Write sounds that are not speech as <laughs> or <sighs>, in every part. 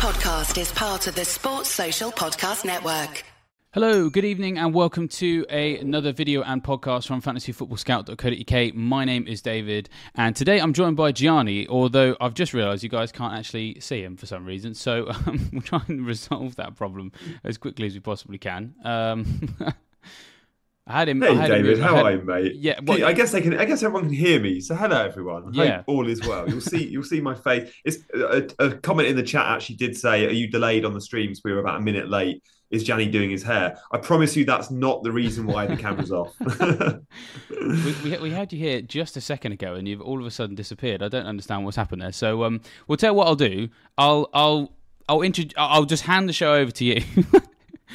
podcast is part of the Sports Social Podcast Network. Hello, good evening, and welcome to a, another video and podcast from fantasyfootballscout.co.uk. My name is David, and today I'm joined by Gianni, although I've just realised you guys can't actually see him for some reason, so <laughs> um, we'll try and resolve that problem as quickly as we possibly can. Um, <laughs> I had him. Hey, had David, him, how had, are you, mate? Yeah, well, I guess they can. I guess everyone can hear me. So hello, everyone. Hope Yeah. all is well. You'll see. You'll see my face. It's a, a comment in the chat. Actually, did say, "Are you delayed on the streams? We were about a minute late. Is Gianni doing his hair?" I promise you, that's not the reason why the camera's off. <laughs> we, we, we had you here just a second ago, and you've all of a sudden disappeared. I don't understand what's happened there. So, um, we'll tell you what I'll do. I'll, I'll, I'll intro- I'll just hand the show over to you. <laughs>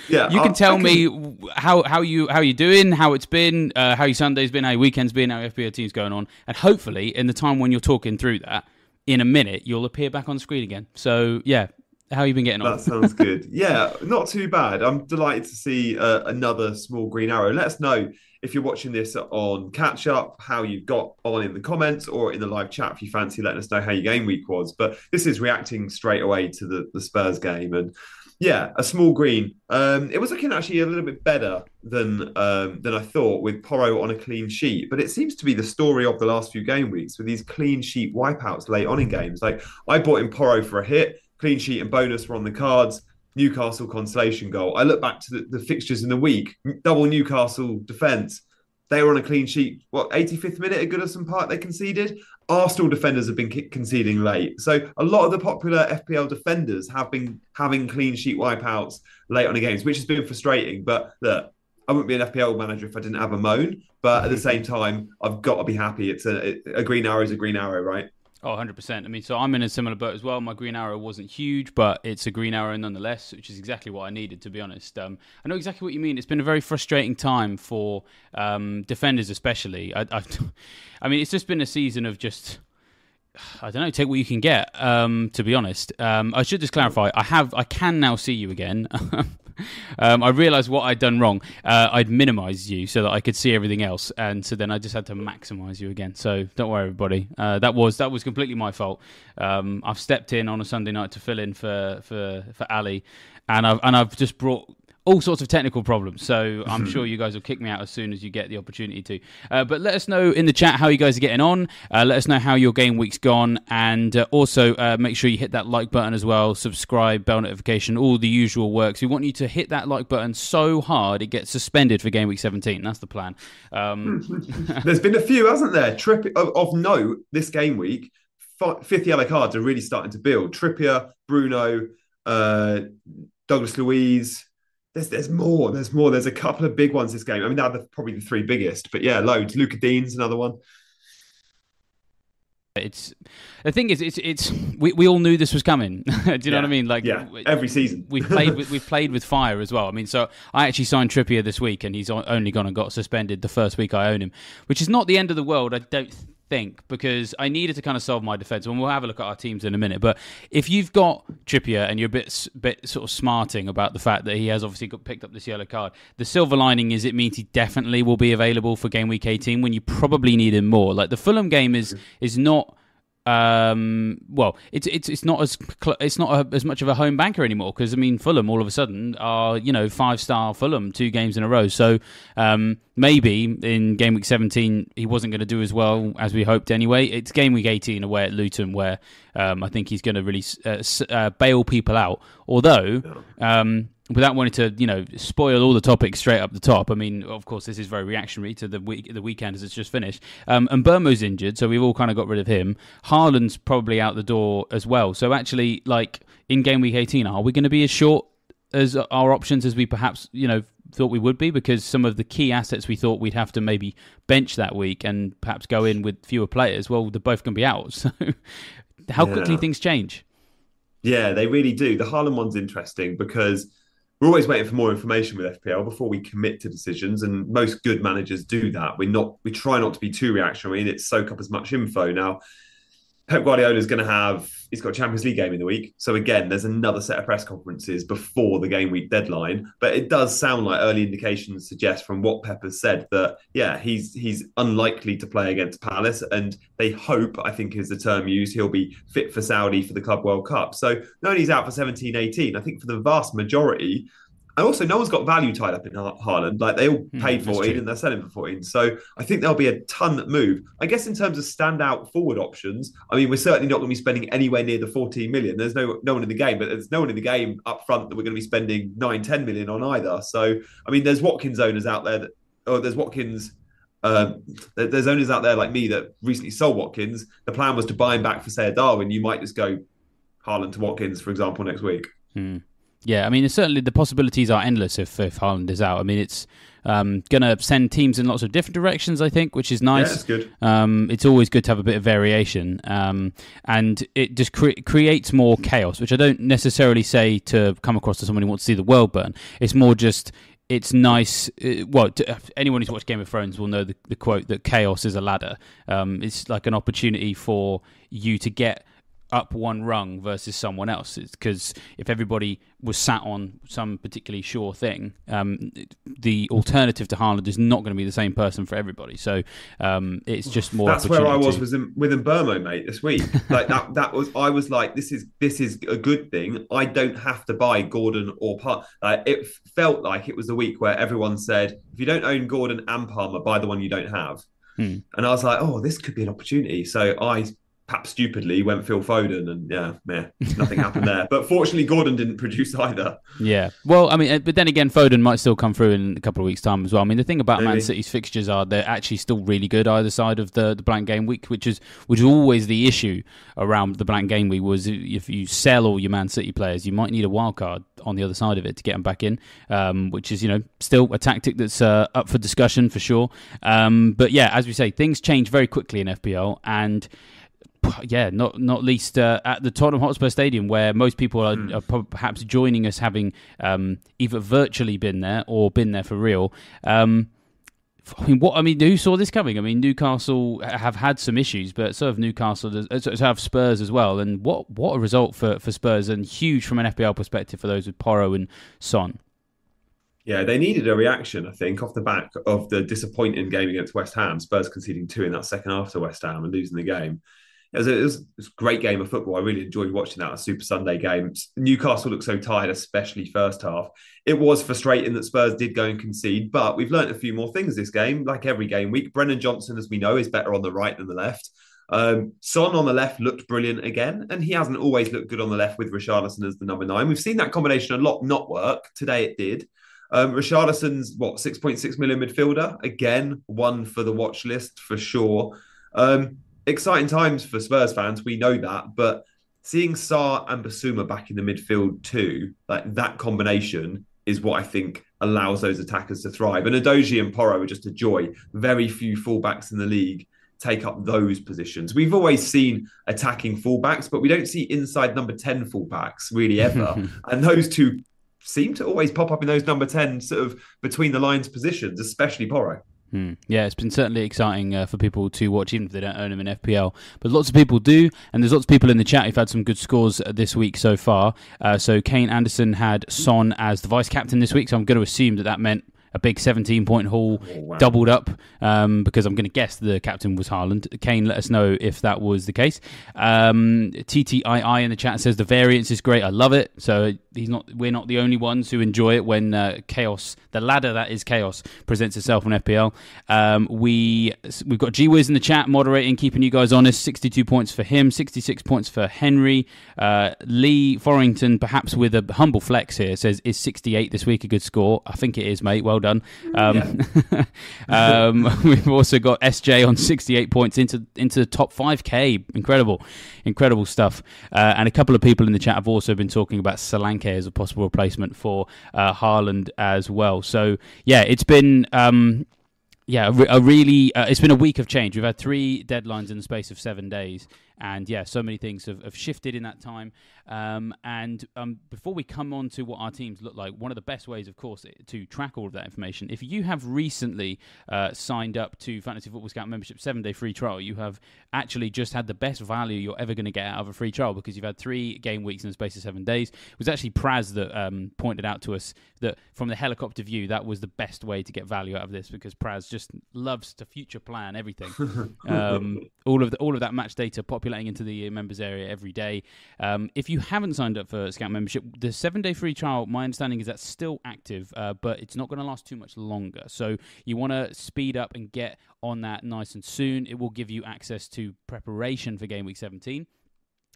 yeah, you can tell I me how how you how you doing, how it's been, uh, how your Sunday's been, how your weekend's been, how your FPL team's going on, and hopefully, in the time when you're talking through that, in a minute, you'll appear back on the screen again. So, yeah, how you been getting on? That sounds good. Yeah, not too bad. I'm delighted to see uh, another small green arrow. Let us know if you're watching this on catch up, how you got on in the comments or in the live chat if you fancy letting us know how your game week was. But this is reacting straight away to the, the Spurs game. And yeah, a small green. Um, it was looking actually a little bit better than um, than I thought with Porro on a clean sheet. But it seems to be the story of the last few game weeks with these clean sheet wipeouts late on in games. Like I bought in Porro for a hit, clean sheet and bonus were on the cards. Newcastle consolation goal. I look back to the, the fixtures in the week. Double Newcastle defence. They were on a clean sheet. What 85th minute at Goodison Park they conceded. Arsenal defenders have been conceding late. So a lot of the popular FPL defenders have been having clean sheet wipeouts late on the games, which has been frustrating. But look, I wouldn't be an FPL manager if I didn't have a moan. But at the same time, I've got to be happy. It's a, a green arrow is a green arrow, right? Oh, 100%. I mean, so I'm in a similar boat as well. My green arrow wasn't huge, but it's a green arrow nonetheless, which is exactly what I needed, to be honest. Um, I know exactly what you mean. It's been a very frustrating time for um, defenders, especially. I, I've, <laughs> I mean, it's just been a season of just. I don't know. Take what you can get. Um, to be honest, um, I should just clarify. I have. I can now see you again. <laughs> um, I realised what I'd done wrong. Uh, I'd minimised you so that I could see everything else, and so then I just had to maximise you again. So don't worry, everybody. Uh, that was that was completely my fault. Um, I've stepped in on a Sunday night to fill in for for for Ali, and I've and I've just brought all sorts of technical problems. So <laughs> I'm sure you guys will kick me out as soon as you get the opportunity to. Uh, but let us know in the chat how you guys are getting on. Uh, let us know how your game week's gone, and uh, also uh, make sure you hit that like button as well. Subscribe, bell notification, all the usual works. We want you to hit that like button so hard it gets suspended for game week 17. That's the plan. Um, <laughs> <laughs> There's been a few, hasn't there? Tripp of, of note this game week. fi- Fifth yellow cards are really starting to build. Trippier, Bruno, uh, Douglas Luiz. There's there's more. There's more. There's a couple of big ones this game. I mean, they're probably the three biggest, but yeah, loads. Lucas Digne's another one. it's the thing is, it's it's we, we all knew this was coming. <laughs> Do you know what I mean? Like Yeah, every season. we've played <laughs> with we've played with fire as well. I mean, so I actually signed Trippier this week, and he's only gone and got suspended the first week I own him, which is not the end of the world. I don't think because I needed to kind of solve my defense. And we'll have a look at our teams in a minute. But if you've got Trippier and you're a bit bit sort of smarting about the fact that he has obviously got picked up this yellow card, the silver lining is it means he definitely will be available for game week 18 when you probably need him more. Like the Fulham game is is not um, well, it's it's it's not as cl- it's not a, as much of a home banker anymore because I mean Fulham all of a sudden are you know five star Fulham two games in a row. So um, maybe in game week seventeen he wasn't going to do as well as we hoped anyway. It's game week eighteen away at Luton where um, I think he's going to really uh, s- uh, bail people out. Although. Um, Without wanting to, you know, spoil all the topics straight up the top. I mean, of course, this is very reactionary to the week, the weekend as it's just finished. Um, and Mbeumo's injured, so we've all kind of got rid of him. Haaland's probably out the door as well. So actually, like in game week 18, are we going to be as short as our options as we perhaps, you know, thought we would be? Because some of the key assets we thought we'd have to maybe bench that week and perhaps go in with fewer players. Well, they're both going to be out. <laughs> So how quickly things change. Yeah, they really do. The Haaland one's interesting because we're always waiting for more information with FPL before we commit to decisions, and most good managers do that. We're not. We try not to be too reactionary and it soak up as much info. Now, Pep Guardiola is going to have he's got a Champions League game in the week, so again, there's another set of press conferences before the game week deadline. But it does sound like early indications suggest from what Pep has said that yeah, he's he's unlikely to play against Palace, and they hope, I think is the term used, he'll be fit for Saudi for the Club World Cup. So only he's out for 17, 18, I think for the vast majority and also, no one's got value tied up in Haaland. Like they all hmm, paid mm, 14 and they're selling for 14. So I think there'll be a ton that move. I guess in terms of standout forward options, I mean, we're certainly not going to be spending anywhere near the 14 million. There's no no one in the game, but there's no one in the game up front that we're going to be spending 9, 10 million on either. So, I mean, there's Watkins owners out there that, or there's Watkins. Um, there's owners out there like me that recently sold Watkins. The plan was to buy him back for, say, a Darwin. You might just go Haaland to Watkins, for example, next week. Hmm. Yeah, I mean, certainly the possibilities are endless if if Haaland is out. I mean, it's um, going to send teams in lots of different directions, I think, which is nice. Yeah, it's good. Um, it's always good to have a bit of variation, um, and it just cre- creates more chaos, which I don't necessarily say to come across to someone who wants to see the world burn. It's more just it's nice. Uh, well, to, anyone who's watched Game of Thrones will know the, the quote that chaos is a ladder. Um, it's like an opportunity for you to get up one rung versus someone else. It's because if everybody was sat on some particularly sure thing, um, the alternative to Haaland is not going to be the same person for everybody. So um, it's just more. That's where I was with with Mbeumo, mate, this week. <laughs> like that, that was I was like, this is this is a good thing. I don't have to buy Gordon or Palmer. Like, it felt like it was a week where everyone said, if you don't own Gordon and Palmer, buy the one you don't have. Hmm. And I was like, oh, this could be an opportunity. So I perhaps stupidly went Phil Foden, and yeah, meh, nothing happened there. But fortunately, Gordon didn't produce either. Yeah, well, I mean, uh, but then again, Foden might still come through in a couple of weeks' time as well. I mean, the thing about Maybe. Man City's fixtures are they're actually still really good either side of the, the blank game week, which is which is always the issue around the blank game week. Was if you sell all your Man City players, you might need a wild card on the other side of it to get them back in, um, which is you know still a tactic that's uh, up for discussion for sure. Um, but yeah, as we say, things change very quickly in FPL and yeah, not not least uh, at the Tottenham Hotspur Stadium, where most people are, mm. are perhaps joining us, having um, either virtually been there or been there for real. Um, I mean, what I mean, who saw this coming? I mean, Newcastle have had some issues, but so have Newcastle, so have Spurs as well. And what what a result for, for Spurs, and huge from an FPL perspective for those with Porro and Son. Yeah, they needed a reaction, I think, off the back of the disappointing game against West Ham. Spurs conceding two in that second half to West Ham and losing the game it was, a, it was, it was a great game of football. I really enjoyed watching that. A Super Sunday game. Newcastle looked so tired, especially first half. It was frustrating that Spurs did go and concede, but we've learned a few more things this game. Like every game week, Brennan Johnson, as we know, is better on the right than the left. Um, Son on the left looked brilliant again, and he hasn't always looked good on the left with Richarlison as the number nine. We've seen that combination a lot not work. Today it did. Um, Richarlison's what 6.6 million midfielder again, one for the watch list for sure. Um, exciting times for Spurs fans. We know that, but seeing Sarr and Bissouma back in the midfield too, like that combination is what I think allows those attackers to thrive. And Udogie and Porro are just a joy. Very few fullbacks in the league take up those positions. We've always seen attacking fullbacks, but we don't see inside number 10 fullbacks really ever. <laughs> and those two seem to always pop up in those number 10 sort of between the lines positions, especially Porro. Hmm. Yeah, it's been certainly exciting uh, for people to watch, even if they don't own them in FPL. But lots of people do, and there's lots of people in the chat who've had some good scores uh, this week so far. Uh, so Kane Anderson had Son as the vice captain this week, so I'm going to assume that that meant a big 17 point haul, oh, wow. doubled up, um, because I'm going to guess the captain was Haaland. Kane, let us know if that was the case. Um, TTII in the chat says the variance is great. I love it. So he's not. We're not the only ones who enjoy it when uh, chaos, the ladder that is chaos, presents itself on FPL. Um, we we've got G Wiz in the chat moderating, keeping you guys honest. 62 points for him, 66 points for Henry. Uh, Lee Forrington, perhaps with a humble flex here, says is 68 this week a good score? I think it is, mate. Well done. Um, yeah. um, <laughs> <laughs> we've also got SJ on 68 points into into the top 5k. Incredible, incredible stuff. Uh, and a couple of people in the chat have also been talking about Solanke as a possible replacement for uh, Haaland as well. So yeah, it's been. Um, yeah, a really. Uh, it's been a week of change. We've had three deadlines in the space of seven days, And yeah, so many things have, have shifted in that time. Um, and um, before we come on to what our teams look like, one of the best ways, of course, to track all of that information, if you have recently uh, signed up to Fantasy Football Scout membership seven day free trial, you have actually just had the best value you're ever going to get out of a free trial because you've had three game weeks in the space of seven days. It was actually Praz that um, pointed out to us that from the helicopter view, that was the best way to get value out of this because Praz just loves to future plan everything. <laughs> um, all of the, all of that match data populating into the members area every day. Um, if you haven't signed up for Scout membership, the seven day free trial, my understanding is that's still active, uh, but it's not going to last too much longer. So you want to speed up and get on that nice and soon. It will give you access to preparation for game week 17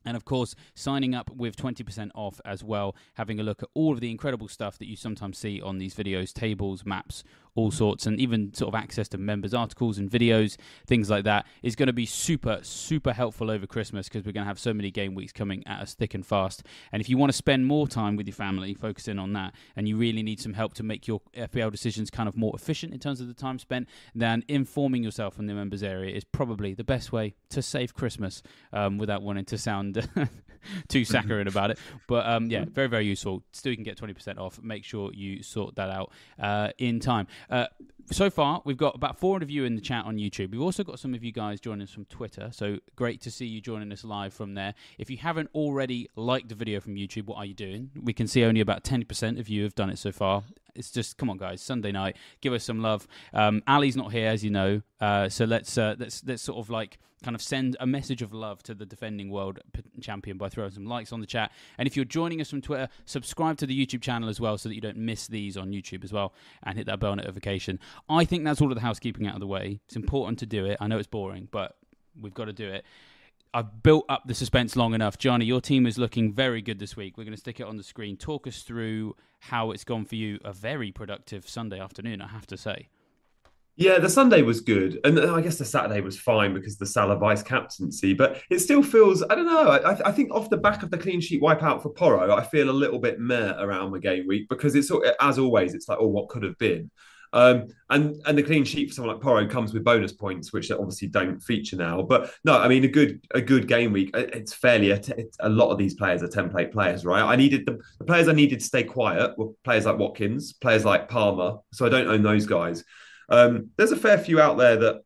and of course, signing up with 20% off as well, having a look at all of the incredible stuff that you sometimes see on these videos tables, maps, all sorts, and even sort of access to members' articles and videos, things like that, is going to be super, super helpful over Christmas because we're going to have so many game weeks coming at us thick and fast. And if you want to spend more time with your family focusing on that, and you really need some help to make your FPL decisions kind of more efficient in terms of the time spent, then informing yourself in the members' area is probably the best way to save Christmas um, without wanting to sound <laughs> <laughs> too saccharine about it. But um, yeah, very, very useful. Still, you can get 20% off. Make sure you sort that out uh, in time. Uh, so far, we've got about 400 of you in the chat on YouTube. We've also got some of you guys joining us from Twitter. So great to see you joining us live from there. If you haven't already liked the video from YouTube, what are you doing? We can see only about 10% of you have done it so far it's just come on, guys. Sunday night, give us some love. Um, Ali's not here, as you know, uh, so let's uh, let's let's sort of like kind of send a message of love to the defending world champion by throwing some likes on the chat. And if you're joining us from Twitter, subscribe to the YouTube channel as well, so that you don't miss these on YouTube as well, and hit that bell notification. I think that's all of the housekeeping out of the way. It's important to do it. I know it's boring, but we've got to do it. I've built up the suspense long enough. Gianni, your team is looking very good this week. We're going to stick it on the screen. Talk us through how it's gone for you. A very productive Sunday afternoon, I have to say. Yeah, the Sunday was good, and uh, I guess the Saturday was fine because the Salah vice captaincy. But it still feels, I don't know. I, I, think off the back of the clean sheet wipeout for Porro, I feel a little bit meh around the game week because it's as always, it's like, oh, what could have been. Um, and and the clean sheet for someone like Porro comes with bonus points, which obviously don't feature now. But no, I mean a good a good game week. It's fairly a, it's, a lot of these players are template players, right? I needed the, the players I needed to stay quiet were players like Watkins, players like Palmer. So I don't own those guys. Um, there's a fair few out there that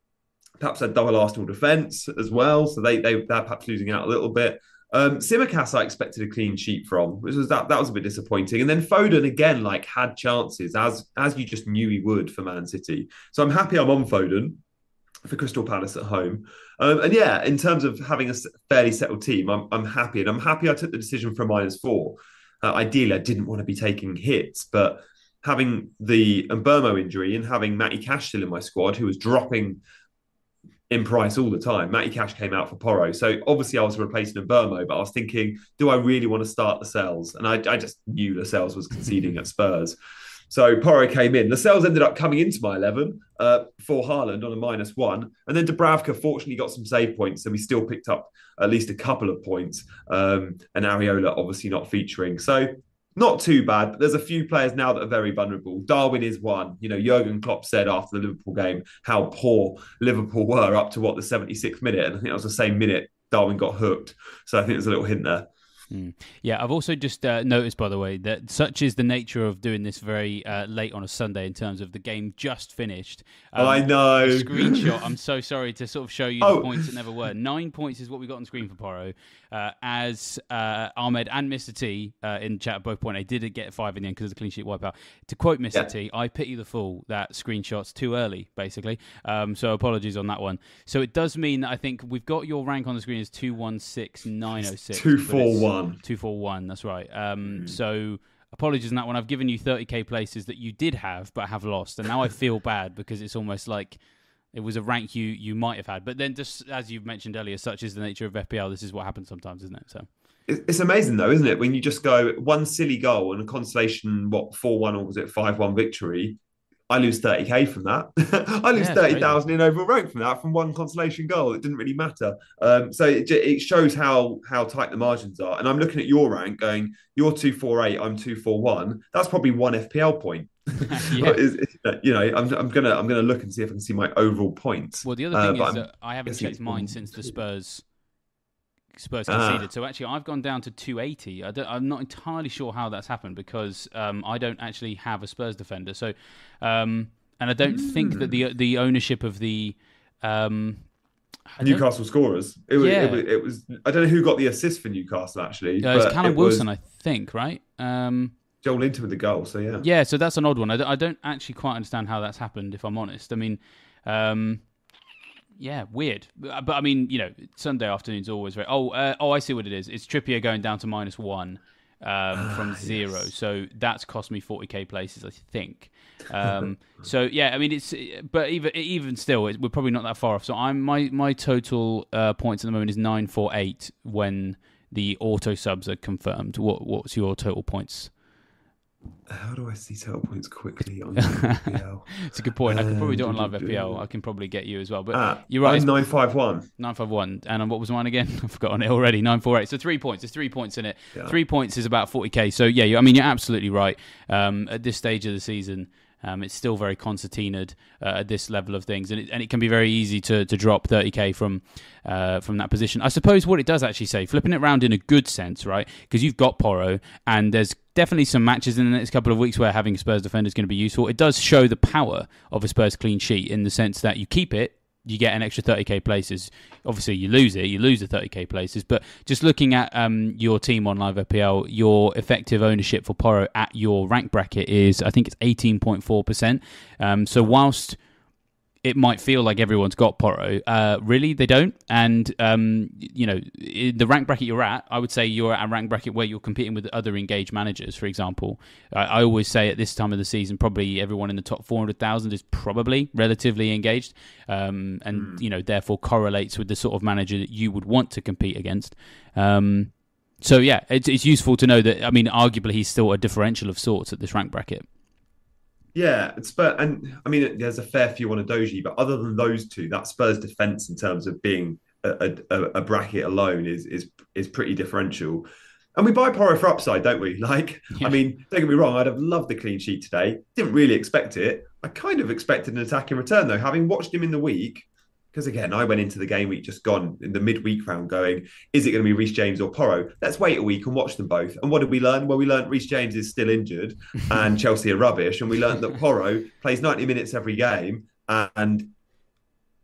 perhaps had double Arsenal defence as well, so they they they're perhaps losing out a little bit. Um, I expected a clean sheet from, which was that that was a bit disappointing. And then Foden again, like had chances as as you just knew he would for Man City. So I'm happy I'm on Foden for Crystal Palace at home. Um, and yeah, in terms of having a fairly settled team, I'm I'm happy, and I'm happy I took the decision for minus four. Uh, ideally, I didn't want to be taking hits, but having the Mbeumo injury and having Matty Cash still in my squad, who was dropping in price all the time. Matty Cash came out for Porro. So obviously I was replacing Mbeumo, but I was thinking, do I really want to start Lascelles? And I, I just knew Lascelles was conceding at Spurs. So Porro came in. Lascelles ended up coming into my 11 uh, for Haaland on a minus one. And then Dubravka fortunately got some save points. So we still picked up at least a couple of points. Um, and Areola obviously not featuring. So not too bad, but there's a few players now that are very vulnerable. Darwin is one. You know, Jurgen Klopp said after the Liverpool game how poor Liverpool <laughs> were up to what the 76th minute, and I think that was the same minute Darwin got hooked. So I think there's a little hint there. Mm. Yeah, I've also just uh, noticed, by the way, that such is the nature of doing this very uh, late on a Sunday in terms of the game just finished. Um, oh, I know. Screenshot. I'm so <laughs> sorry to sort of show you oh. the points that never were. Nine points is what we got on screen for Porro. Uh, as uh, Ahmed and Mr. T uh, in chat both point, I did get five in the end because of the clean sheet wipeout. To quote Mr. Yeah. T, I pity the fool that screenshot's too early, basically. Um, so apologies on that one. So it does mean that I think we've got your rank on the screen as 216906. 241. 241, that's right. Um, mm. So apologies on that one. I've given you 30k places that you did have but have lost. And now I feel <laughs> bad because it's almost like it was a rank you you might have had. But then, just as you've mentioned earlier, such is the nature of FPL. This is what happens sometimes, isn't it? So it's amazing though, isn't it? When you just go one silly goal and a consolation, what four one or was it five one victory? I lose 30k from that. <laughs> I lose yeah, 30,000 in overall rank from that from one consolation goal. It didn't really matter. Um, so it, it, shows how how tight the margins are. And I'm looking at your rank going, you're 248, I'm 241. That's probably one FPL point. <laughs> <laughs> yeah. you know, I'm, I'm gonna I'm gonna look and see if I can see my overall points. Well, the other thing uh, is that I haven't checked mine since the Spurs Spurs conceded. So actually, I've gone down to 280. I am not entirely sure how that's happened because um, I don't actually have a Spurs defender. So, um, and I don't mm. think that the the ownership of the um, Newcastle scorers. It was, yeah. it, was, it was, I don't know who got the assist for Newcastle actually. Uh, it was Callum Wilson, was... I think, right? Um, Joelinton with the goal. So yeah, yeah. So that's an odd one. I don't, I don't actually quite understand how that's happened. If I'm honest, I mean, um, yeah, weird. But, but, I mean, you know, Sunday afternoon's always very. Oh, uh, oh, I see what it is. It's Trippier going down to minus one um, ah, from zero. Yes. So that's cost me 40k places, I think. <laughs> Um, so yeah, I mean it's, but even even still, we're probably not that far off. So I'm my my total uh, points at the moment is nine four eight when the auto subs are confirmed. What what's your total points? How do I see total points quickly on <laughs> FPL? it's a good point. I can probably do it on live FPL. I can probably get you as well. But uh, you're right. Nine five one. Nine five one. And what was mine again? <laughs> I've forgotten it already. Nine four eight. So three points. There's three points in it. Yeah. Three points is about forty k. So yeah, I mean you're absolutely right. Um, at this stage of the season, um, it's still very concertinaed uh, at this level of things, and it, and it can be very easy to, to drop 30k from uh, from that position. I suppose what it does actually say, flipping it around in a good sense, right? Because you've got Porro, and there's definitely some matches in the next couple of weeks where having Spurs defender is going to be useful. It does show the power of a Spurs clean sheet in the sense that you keep it you get an extra 30k places. Obviously, you lose it, you lose the 30k places. But just looking at um, your team on Live FPL, your effective ownership for Porro at your rank bracket is, I think it's 18.4%. Um, so, whilst it might feel like everyone's got Porro. Uh, really, they don't. And um, you know, the rank bracket you're at, I would say you're at a rank bracket where you're competing with other engaged managers. For example, I, I always say at this time of the season, probably everyone in the top 400,000 is probably relatively engaged, um, and mm. you know, therefore correlates with the sort of manager that you would want to compete against. Um, so yeah, it's, it's useful to know that. I mean, arguably, he's still a differential of sorts at this rank bracket. Yeah, Spurs, and I mean, there's a fair few on Udogie, but other than those two, that Spurs defense in terms of being a, a, a bracket alone is is is pretty differential. And we buy Porro for upside, don't we? <laughs> Like, yeah. I mean, don't get me wrong, I'd have loved the clean sheet today. Didn't really expect it. I kind of expected an attack in return, though. Having watched him in the week, because again, I went into the game week just gone in the midweek round going, is it going to be Reece James or Porro? Let's wait a week and watch them both. And what did we learn? Well, we learned Reece James is still injured <laughs> and Chelsea are rubbish. And we learned that Porro plays 90 minutes every game and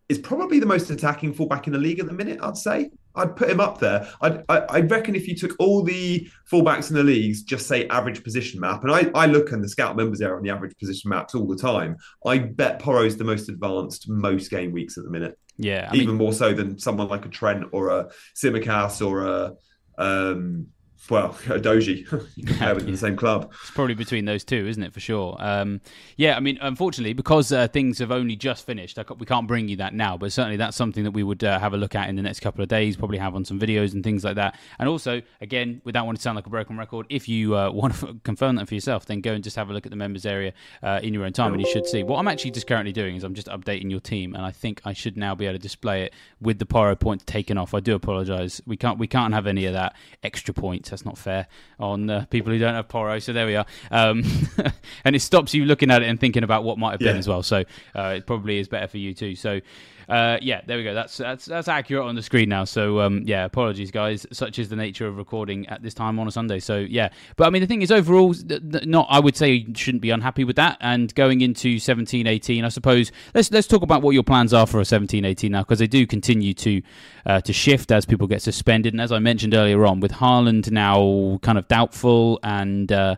is probably the most attacking fullback in the league at the minute, I'd say. I'd put him up there. I'd, I, I reckon if you took all the fullbacks in the leagues, just say average position map, and I, I look in the scout members area on the average position maps all the time. I bet Porro's the most advanced most game weeks at the minute. Yeah, I even mean, more so than someone like a Trent or a Tsimikas or a um, well, <laughs> Udogie, <laughs> you compare in the same club. It's probably between those two, isn't it, for sure? Um, yeah, I mean, unfortunately, because uh, things have only just finished, we can't bring you that now, but certainly that's something that we would uh, have a look at in the next couple of days, probably have on some videos and things like that. And also, again, without wanting to sound like a broken record, if you uh, <laughs> want to confirm that for yourself, then go and just have a look at the members area uh, in your own time, and you should see. What I'm actually just currently doing is I'm just updating your team, and I think I should now be able to display it with the Porro points taken off. I do apologise. We can't we can't have any of that extra points. That's not fair on uh, people who don't have Porro. So there we are. Um, <laughs> and it stops you looking at it and thinking about what might have yeah. been as well. So uh, it probably is better for you too. So uh, yeah, there we go. That's that's that's accurate on the screen now. So um, yeah, apologies, guys. Such is the nature of recording at this time on a Sunday. So yeah, but I mean, the thing is, overall, not I would say you shouldn't be unhappy with that. And going into 17, 18, I suppose let's let's talk about what your plans are for a 17, 18 now, because they do continue to uh, to shift as people get suspended. And as I mentioned earlier on, with Haaland now kind of doubtful and. Uh,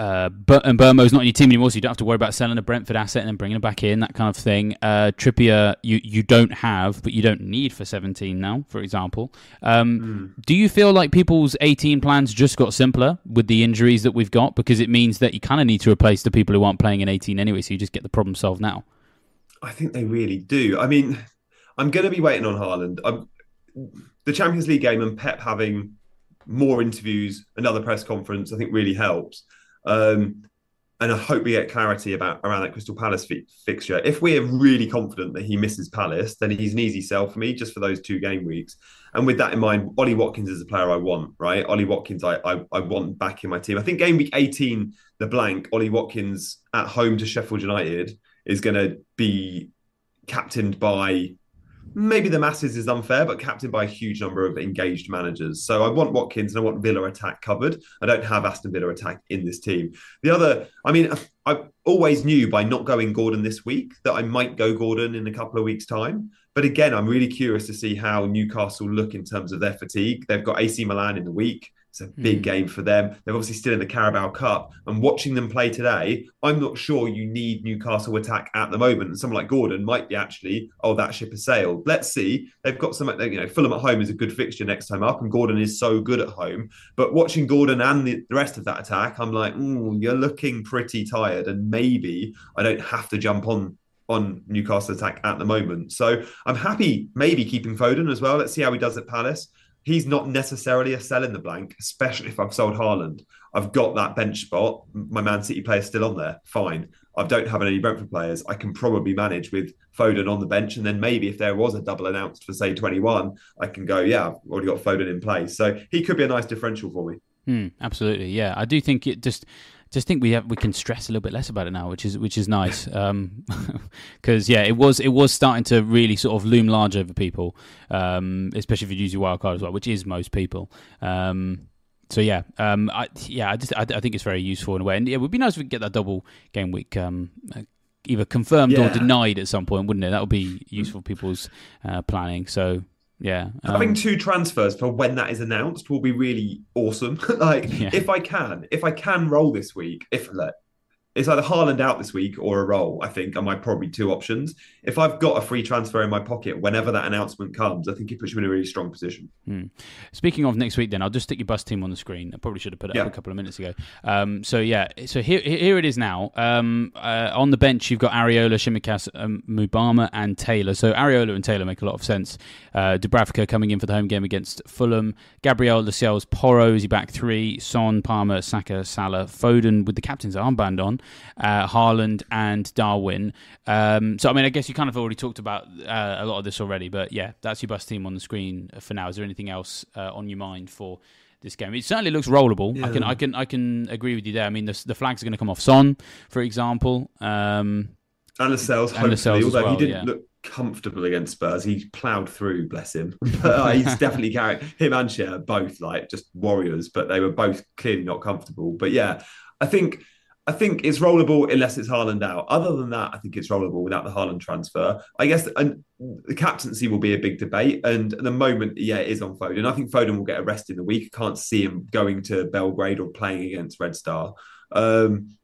uh, and Mbeumo's not in your team anymore, so you don't have to worry about selling a Brentford asset and then bringing it back in, that kind of thing. Uh, Trippier, you, you don't have, but you don't need for 17 now, for example. Um, mm. Do you feel like people's 18 plans just got simpler with the injuries that we've got? Because it means that you kind of need to replace the people who aren't playing in 18 anyway, so you just get the problem solved now. I think they really do. I mean, I'm going to be waiting on Haaland. I'm, the Champions League game and Pep having more interviews, another press conference, I think really helps. Um, and I hope we get clarity about around that Crystal Palace fi- fixture. If we're really confident that he misses Palace, then he's an easy sell for me just for those two game weeks. And with that in mind, Ollie Watkins is a player I want, right? Ollie Watkins, I, I, I want back in my team. I think game week 18, the blank, Ollie Watkins at home to Sheffield United is going to be captained by maybe the masses is unfair, but captained by a huge number of engaged managers. So I want Watkins and I want Villa attack covered. I don't have Aston Villa attack in this team. The other, I mean, I always knew by not going Gordon this week that I might go Gordon in a couple of weeks' time. But again, I'm really curious to see how Newcastle look in terms of their fatigue. They've got AC Milan in the week. It's a big mm. game for them. They're obviously still in the Carabao Cup. And watching them play today, I'm not sure you need Newcastle attack at the moment. And someone like Gordon might be actually, oh, that ship has sailed. Let's see. They've got some, you know, Fulham at home is a good fixture next time up, and Gordon is so good at home. But watching Gordon and the, the rest of that attack, I'm like, oh, you're looking pretty tired. And maybe I don't have to jump on on Newcastle attack at the moment. So I'm happy maybe keeping Foden as well. Let's see how he does at Palace he's not necessarily a sell in the blank, especially if I've sold Haaland. I've got that bench spot. My Man City player is still on there. Fine. I don't have any Brentford players. I can probably manage with Foden on the bench. And then maybe if there was a double announced for, say, 21, I can go, yeah, I've already got Foden in place. So he could be a nice differential for me. Hmm, absolutely. Yeah. I do think it just just think we have, we can stress a little bit less about it now, which is which is nice. Because um, <laughs> yeah, it was it was starting to really sort of loom large over people, um, especially if you use your wildcard as well, which is most people. Um, so yeah, um, I, yeah, I just I, I, think it's very useful in a way, and yeah, it would be nice if we could get that double game week um, either confirmed yeah. or denied at some point, wouldn't it? That would be useful for people's uh, planning. So yeah. Um, Having two transfers for when that is announced will be really awesome. <laughs> like yeah. if I can, if I can roll this week, if let it's either Haaland out this week or a role. I think, are my probably two options. If I've got a free transfer in my pocket whenever that announcement comes, I think it puts you in a really strong position. Hmm. Speaking of next week, then, I'll just stick your bus team on the screen. I probably should have put it yeah. up a couple of minutes ago. Um, so, yeah, so here, here it is now. Um, uh, on the bench, you've got Areola, Tsimikas, um, Mubama, and Taylor. So, Areola and Taylor make a lot of sense. Uh, Dubravka coming in for the home game against Fulham. Gabriel Lascelles, Porro, is he back three? Son, Palmer, Saka, Salah, Foden with the captain's armband on uh, Haaland and Darwin. Um, so, I mean, I guess you kind of already talked about uh, a lot of this already, but yeah, that's your bus team on the screen for now. Is there anything else uh, on your mind for? This game, it certainly looks rollable. Yeah. I can, I can, I can agree with you there. I mean, the, the flags are going to come off Son, for example, um, and Lascelles, hopefully, although well, he didn't yeah. look comfortable against Spurs. He ploughed through, bless him. <laughs> but uh, he's <laughs> definitely carrying him and Schär both like just warriors, but they were both clearly not comfortable. But yeah, I think I think it's rollable unless it's Haaland out. Other than that, I think it's rollable without the Haaland transfer. I guess and the captaincy will be a big debate. And at the moment, yeah, it is on Foden. I think Foden will get a rest in the week. I can't see him going to Belgrade or playing against Red Star. Um,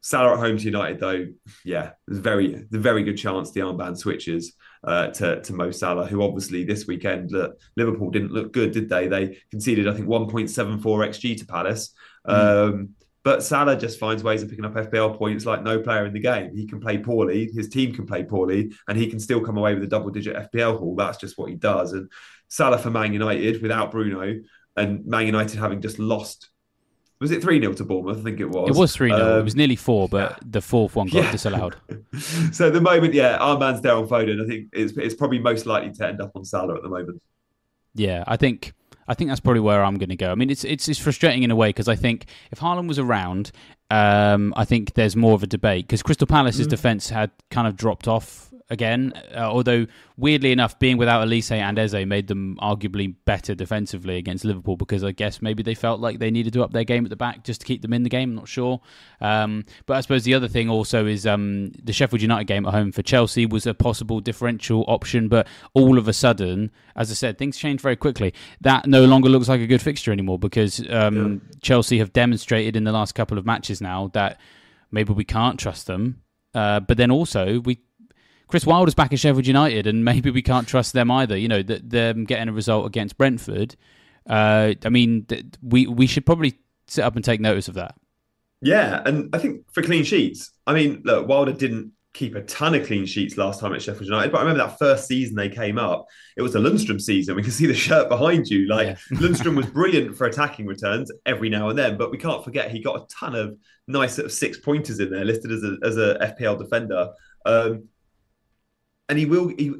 Salah at home to United, though, yeah, there's very, the very good chance the armband switches uh, to to Mo Salah, who obviously this weekend look, Liverpool didn't look good, did they? They conceded, I think, 1.74 xG to Palace. Mm. Um, but Salah just finds ways of picking up FPL points like no player in the game. He can play poorly, his team can play poorly, and he can still come away with a double digit FPL haul. That's just what he does. And Salah for Man United without Bruno, and Man United having just lost. Was it 3 0 to Bournemouth? I think it was. It was 3 0. Um, it was nearly 4, but the fourth one got yeah. disallowed. <laughs> so at the moment, yeah, our man's there on Foden. I think it's, it's probably most likely to end up on Salah at the moment. Yeah, I think I think that's probably where I'm going to go. I mean, it's it's, it's frustrating in a way because I think if Haaland was around, um, I think there's more of a debate because Crystal Palace's mm. defense had kind of dropped off again. Uh, although weirdly enough, being without Olise and Eze made them arguably better defensively against Liverpool because I guess maybe they felt like they needed to up their game at the back just to keep them in the game. I'm not sure. Um, but I suppose the other thing also is um, the Sheffield United game at home for Chelsea was a possible differential option, but all of a sudden, as I said, things changed very quickly. That no longer looks like a good fixture anymore because um, yeah. Chelsea have demonstrated in the last couple of matches now that maybe we can't trust them. Uh, but then also we Chris Wilder's back at Sheffield United, and maybe we can't trust them either. You know, that them getting a result against Brentford. Uh, I mean, we we should probably sit up and take notice of that. Yeah, and I think for clean sheets, I mean, look, Wilder didn't keep a ton of clean sheets last time at Sheffield United, but I remember that first season they came up, it was the Lundstram season. We can see the shirt behind you. Like yeah. <laughs> Lundstram was brilliant for attacking returns every now and then, but we can't forget he got a ton of nice sort of six pointers in there, listed as a as a FPL defender. Um, and he will. He,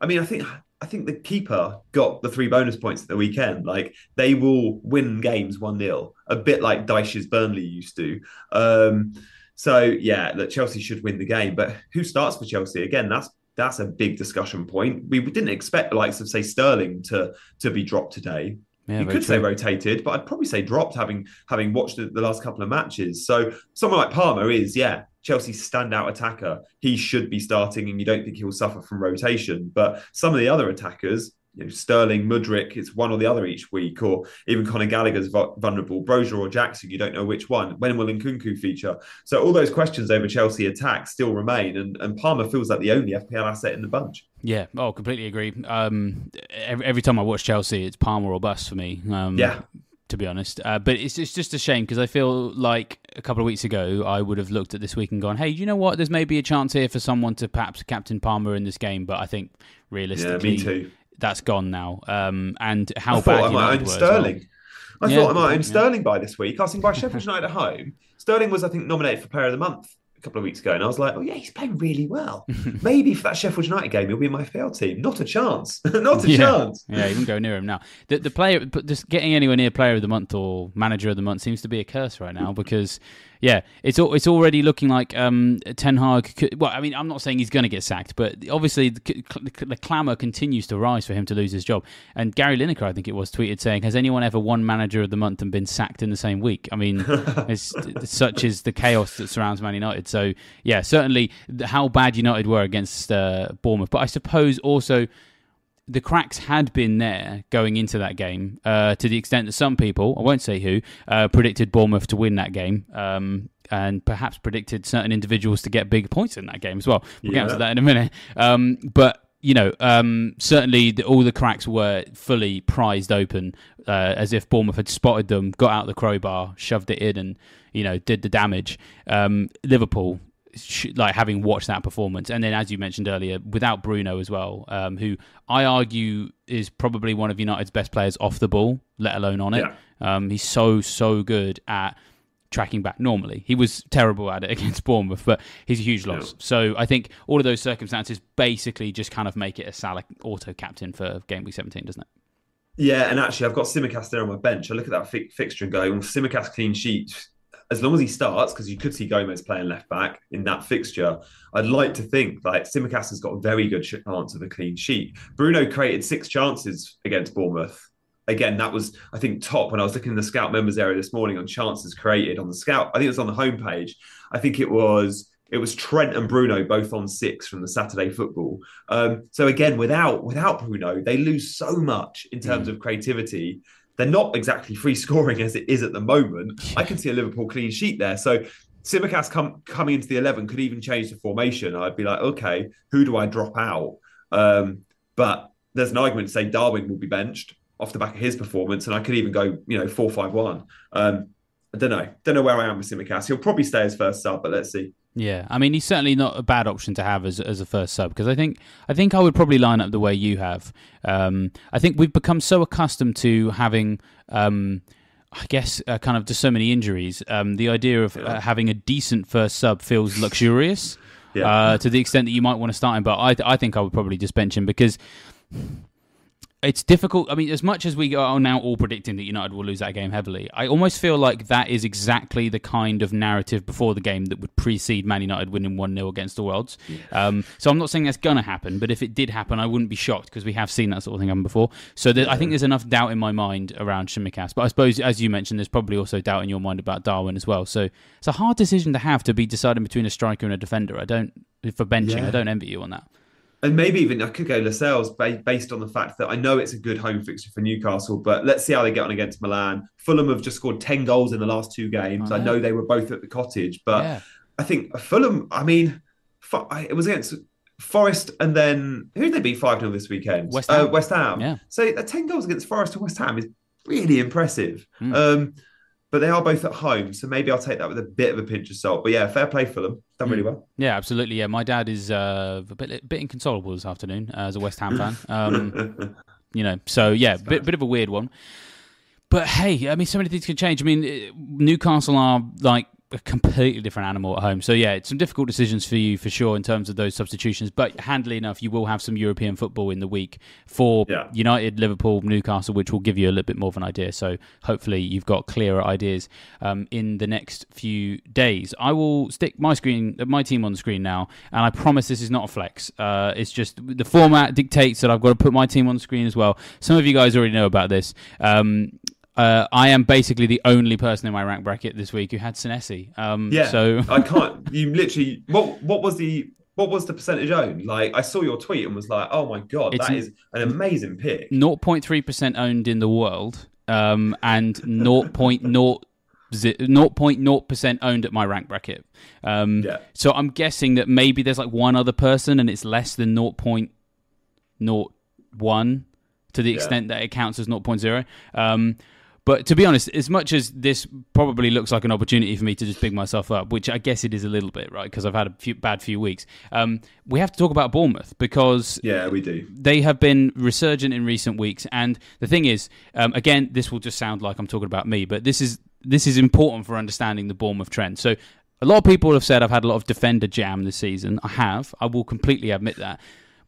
I mean, I think I think the keeper got the three bonus points at the weekend. Like they will win games one 0 a bit like Dyche's Burnley used to. Um, so yeah, that Chelsea should win the game. But who starts for Chelsea again? That's that's a big discussion point. We didn't expect the likes of say Sterling to to be dropped today. Yeah, you could say rotated, but I'd probably say dropped having having watched the, the last couple of matches. So someone like Palmer is, yeah, Chelsea's standout attacker. He should be starting, and you don't think he will suffer from rotation. But some of the other attackers, you know, Sterling, Mudryk, it's one or the other each week, or even Conor Gallagher's vulnerable, Broja or Jackson, you don't know which one. When will Nkunku feature? So all those questions over Chelsea attack still remain, and, and Palmer feels like the only FPL asset in the bunch. Yeah, oh, completely agree. Um, every, every time I watch Chelsea, it's Palmer or bust for me. Um, Yeah. To be honest. Uh, but it's it's just a shame because I feel like a couple of weeks ago I would have looked at this week and gone, "Hey, you know what? There's maybe a chance here for someone to perhaps captain Palmer in this game." But I think Yeah, realistically, too. that's gone now. Um, and how I bad thought I might own were well. Sterling. I Yeah, thought I might own yeah. Sterling by this week. I was by Sheffield United at home. Sterling was, I think, nominated for Player of the Month a couple of weeks ago, and I was like, "Oh yeah, he's playing really well. <laughs> Maybe for that Sheffield United game, he'll be in my FPL team. Not a chance. <laughs> Not a yeah. chance." Yeah, you go near him now. The the player, just getting anywhere near player of the month or manager of the month seems to be a curse right now because, yeah, it's it's already looking like um, Ten Hag. Could, well, I mean, I'm not saying he's going to get sacked, but obviously the, c- the clamour continues to rise for him to lose his job. And Gary Lineker, I think it was, tweeted saying, "Has anyone ever won manager of the month and been sacked in the same week?" I mean, <laughs> it's, such is the chaos that surrounds Man United. So, yeah, certainly how bad United were against uh, Bournemouth, but I suppose also the cracks had been there going into that game uh, to the extent that some people, I won't say who, uh, predicted Bournemouth to win that game. Um, and perhaps predicted certain individuals to get big points in that game as well. We'll get Yeah. into that in a minute. Um, but you know, um, certainly the, all the cracks were fully prized open, uh, as if Bournemouth had spotted them, got out the crowbar, shoved it in, and you know did the damage. Um, Liverpool like having watched that performance, and then as you mentioned earlier, without Bruno as well, um, who I argue is probably one of United's best players off the ball, let alone on it. Um, he's so so good at tracking back. Normally, he was terrible at it <laughs> against Bournemouth, but he's a huge loss. So I think all of those circumstances basically just kind of make it a Salah auto captain for game week seventeen, doesn't it? Yeah, and actually, I've got Tsimikas there on my bench. I look at that fi- fixture and go, well, Tsimikas clean sheet. As long as he starts, because you could see Gomez playing left back in that fixture, I'd like to think like Tsimikas has got a very good chance of a clean sheet. Bruno created six chances against Bournemouth. Again, that was I think top when I was looking in the scout members area this morning on chances created on the scout. I think it was on the homepage. I think it was it was Trent and Bruno both on six from the Saturday football. Um, so again, without without Bruno, they lose so much in terms of creativity. They're not exactly free scoring as it is at the moment. I can see a Liverpool clean sheet there. So Tsimikas come, coming into the eleven could even change the formation. I'd be like, okay, who do I drop out? Um, but there's an argument to say Darwin will be benched off the back of his performance, and I could even go, you know, four five one. Um, I don't know. Don't know where I am with Tsimikas. He'll probably stay as first sub, but let's see. Yeah, I mean he's certainly not a bad option to have as as a first sub because I think I think I would probably line up the way you have. Um, I think we've become so accustomed to having. Um, I guess uh, kind of just so many injuries. Um, the idea of uh, having a decent first sub feels luxurious Yeah. uh, to the extent that you might want to start him. But I, I think I would probably just bench him because it's difficult. I mean, as much as we are now all predicting that United will lose that game heavily, I almost feel like that is exactly the kind of narrative before the game that would precede Man United winning 1 0 against the Worlds. Um, so I'm not saying that's going to happen, but if it did happen, I wouldn't be shocked because we have seen that sort of thing happen before. So there, I think there's enough doubt in my mind around Tsimikas. But I suppose, as you mentioned, there's probably also doubt in your mind about Darwin as well. So it's a hard decision to have to be deciding between a striker and a defender. I don't, for benching, Yeah. I don't envy you on that. And maybe even I could go Lascelles ba- based on the fact that I know it's a good home fixture for Newcastle, but let's see how they get on against Milan. Fulham have just scored 10 goals in the last two games. I I know. know they were both at the cottage, but yeah. I think Fulham, I mean, it was against Forest and then who did they beat 5 0 this weekend? West Uh, Ham. West Ham. Yeah. So uh, 10 goals against Forest and West Ham is really impressive. Mm. Um, but they are both at home, so maybe I'll take that with a bit of a pinch of salt. But yeah, fair play Fulham. Done really well. Yeah, absolutely. Yeah, my dad is uh, a bit, bit inconsolable this afternoon uh, as a West Ham fan. Um, <laughs> you know, so yeah, bit, bit of a weird one. But hey, I mean, so many things can change. I mean, Newcastle are like a completely different animal at home. So yeah, it's some difficult decisions for you for sure in terms of those substitutions. But handily enough, you will have some European football in the week for Yeah. United, Liverpool, Newcastle, which will give you a little bit more of an idea. So hopefully you've got clearer ideas um, in the next few days. I will stick my screen, my team on the screen now, and I promise this is not a flex. Uh, it's just the format dictates that I've got to put my team on the screen as well. Some of you guys already know about this. Um, uh, I am basically the only person in my rank bracket this week who had Senesi. Um, Yeah. So <laughs> I can't. You literally. What What was the What was the percentage owned? Like I saw your tweet and was like, oh my god, It's- that is an amazing pick. 0.3% owned in the world um, and 0.0 zi- 0.0% owned at my rank bracket. Um, Yeah. So I'm guessing that maybe there's like one other person and it's less than 0.01 to the Yeah. extent that it counts as 0.0. Um, but to be honest, as much as this probably looks like an opportunity for me to just big myself up, which I guess it is a little bit, right? Because I've had a few bad few weeks. Um, we have to talk about Bournemouth because Yeah, we do. they have been resurgent in recent weeks. And the thing is, um, again, this will just sound like I'm talking about me, but this is this is important for understanding the Bournemouth trend. So a lot of people have said I've had a lot of defender jam this season. I have. I will completely admit that.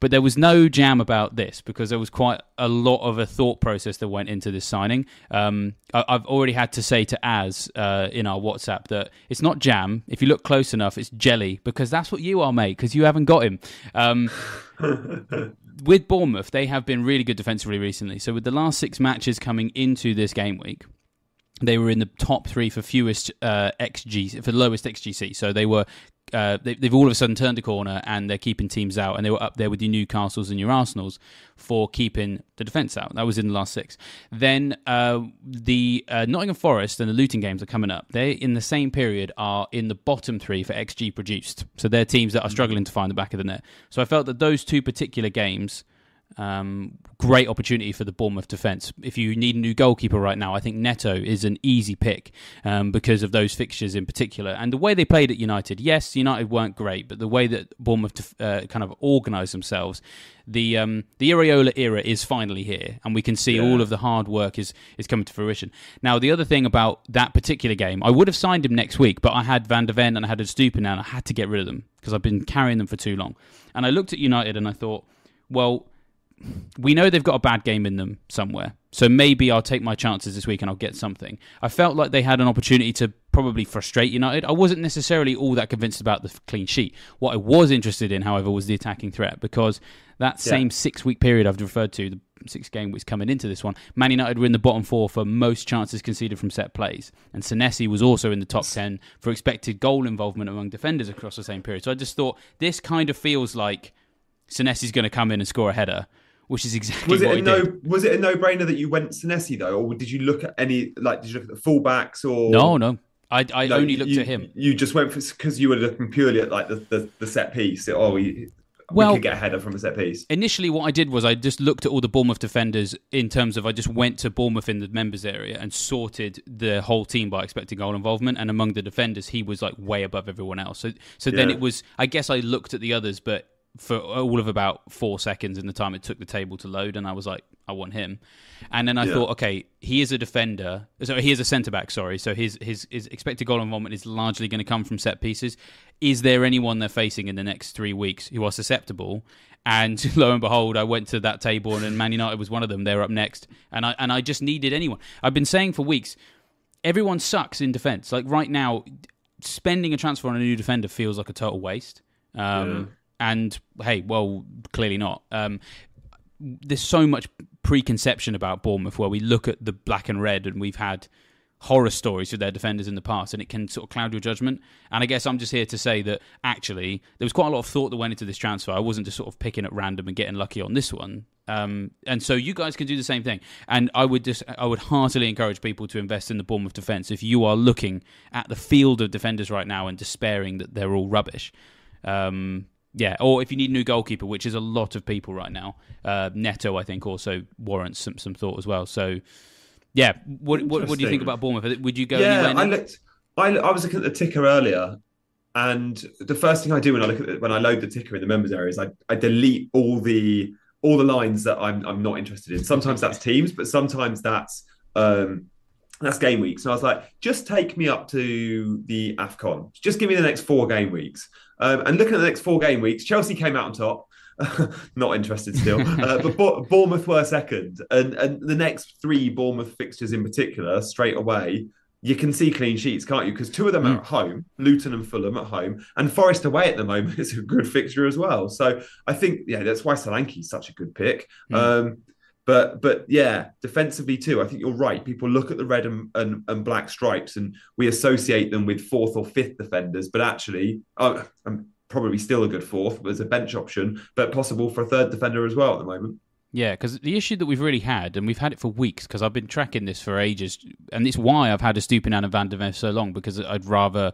But there was no jam about this because there was quite a lot of a thought process that went into this signing. Um, I, I've already had to say to Az uh, in our WhatsApp that it's not jam. If you look close enough, it's jelly because that's what you are, mate. Because you haven't got him. Um, <laughs> with Bournemouth, they have been really good defensively recently. So with the last six matches coming into this game week, they were in the top three for fewest uh, XG for lowest XGC. So they were uh, they, they've all of a sudden turned a corner and they're keeping teams out, and they were up there with your Newcastles and your Arsenals for keeping the defence out. That was in the last six. Then uh, the uh, Nottingham Forest and the Luton games are coming up. They in the same period are in the bottom three for XG produced. So they're teams that are struggling to find the back of the net. So I felt that those two particular games um, great opportunity for the Bournemouth defence. If you need a new goalkeeper right now, I think Neto is an easy pick um, because of those fixtures in particular and the way they played at United. Yes, United weren't great, but the way that Bournemouth uh, kind of organised themselves, the um, the Iraola era is finally here, and we can see Yeah. all of the hard work is is coming to fruition. Now, the other thing about that particular game, I would have signed him next week, but I had Van der Ven and I had a Estupiñán, and I had to get rid of them because I've been carrying them for too long. And I looked at United and I thought, well we know they've got a bad game in them somewhere. So maybe I'll take my chances this week and I'll get something. I felt like they had an opportunity to probably frustrate United. I wasn't necessarily all that convinced about the clean sheet. What I was interested in, however, was the attacking threat because that same six week period I've referred to, the six game weeks coming into this one, Man United were in the bottom four for most chances conceded from set plays. And Senesi was also in the top 10 for expected goal involvement among defenders across the same period. So I just thought this kind of feels like Senesi's going to come in and score a header which is exactly Was it what a no? did. Was it a no-brainer that you went Senesi though, or did you look at any like? Did you look at the fullbacks or No, no. I, I No, only looked you, at him. You just went for because you were looking purely at like the, the, the set piece. Oh, we, Well- we could get a header from a set piece. Initially, what I did was I just looked at all the Bournemouth defenders in terms of I just went to Bournemouth in the members area and sorted the whole team by expected goal involvement. And among the defenders, he was like way above everyone else. So, so then it was. I guess I looked at the others, but for all of about four seconds in the time it took the table to load, and I was like, I want him. And then I Yeah. thought, okay, he is a defender. So he is a centre back. Sorry. So his his his expected goal involvement is largely going to come from set pieces. Is there anyone they're facing in the next three weeks who are susceptible? And <laughs> lo and behold, I went to that table, and Man United was one of them. They're up next, and I and I just needed anyone. I've been saying for weeks, everyone sucks in defence. Like right now, spending a transfer on a new defender feels like a total waste. Um, And hey, well, clearly not. Um, there's so much preconception about Bournemouth where we look at the black and red, and we've had horror stories with their defenders in the past, and it can sort of cloud your judgment. And I guess I'm just here to say that actually there was quite a lot of thought that went into this transfer. I wasn't just sort of picking at random and getting lucky on this one. Um, and so you guys can do the same thing. And I would just, I would heartily encourage people to invest in the Bournemouth defence if you are looking at the field of defenders right now and despairing that they're all rubbish. Um, yeah, or if you need a new goalkeeper, which is a lot of people right now, uh, Neto I think also warrants some some thought as well. So, yeah, what what, what do you think about Bournemouth? Would you go? yeah, I looked. I, I was looking at the ticker earlier, and the first thing I do when I look at it, when I load the ticker in the members area is I, I delete all the all the lines that I'm I'm not interested in. Sometimes that's teams, but sometimes that's um, That's game weeks. And I was like, just take me up to the AFCON. Just give me the next four game weeks. Um, and looking at the next four game weeks, Chelsea came out on top. <laughs> Not interested still, <laughs> uh, but Bournemouth were second, and and the next three Bournemouth fixtures in particular, straight away, you can see clean sheets, can't you? Because two of them mm. are at home, Luton and Fulham at home, and Forest away at the moment <laughs> is a good fixture as well. So I think, yeah, that's why Solanke is such a good pick. Mm. Um, but but yeah, defensively too, I think you're right. People look at the red and, and, and, black stripes and we associate them with fourth or fifth defenders, but actually, oh, I'm probably still a good fourth as a bench option, but possible for a third defender as well at the moment. Yeah, because the issue that we've really had, and we've had it for weeks, because I've been tracking this for ages, and it's why I've had a Estupiñán and Van der Ven so long, because I'd rather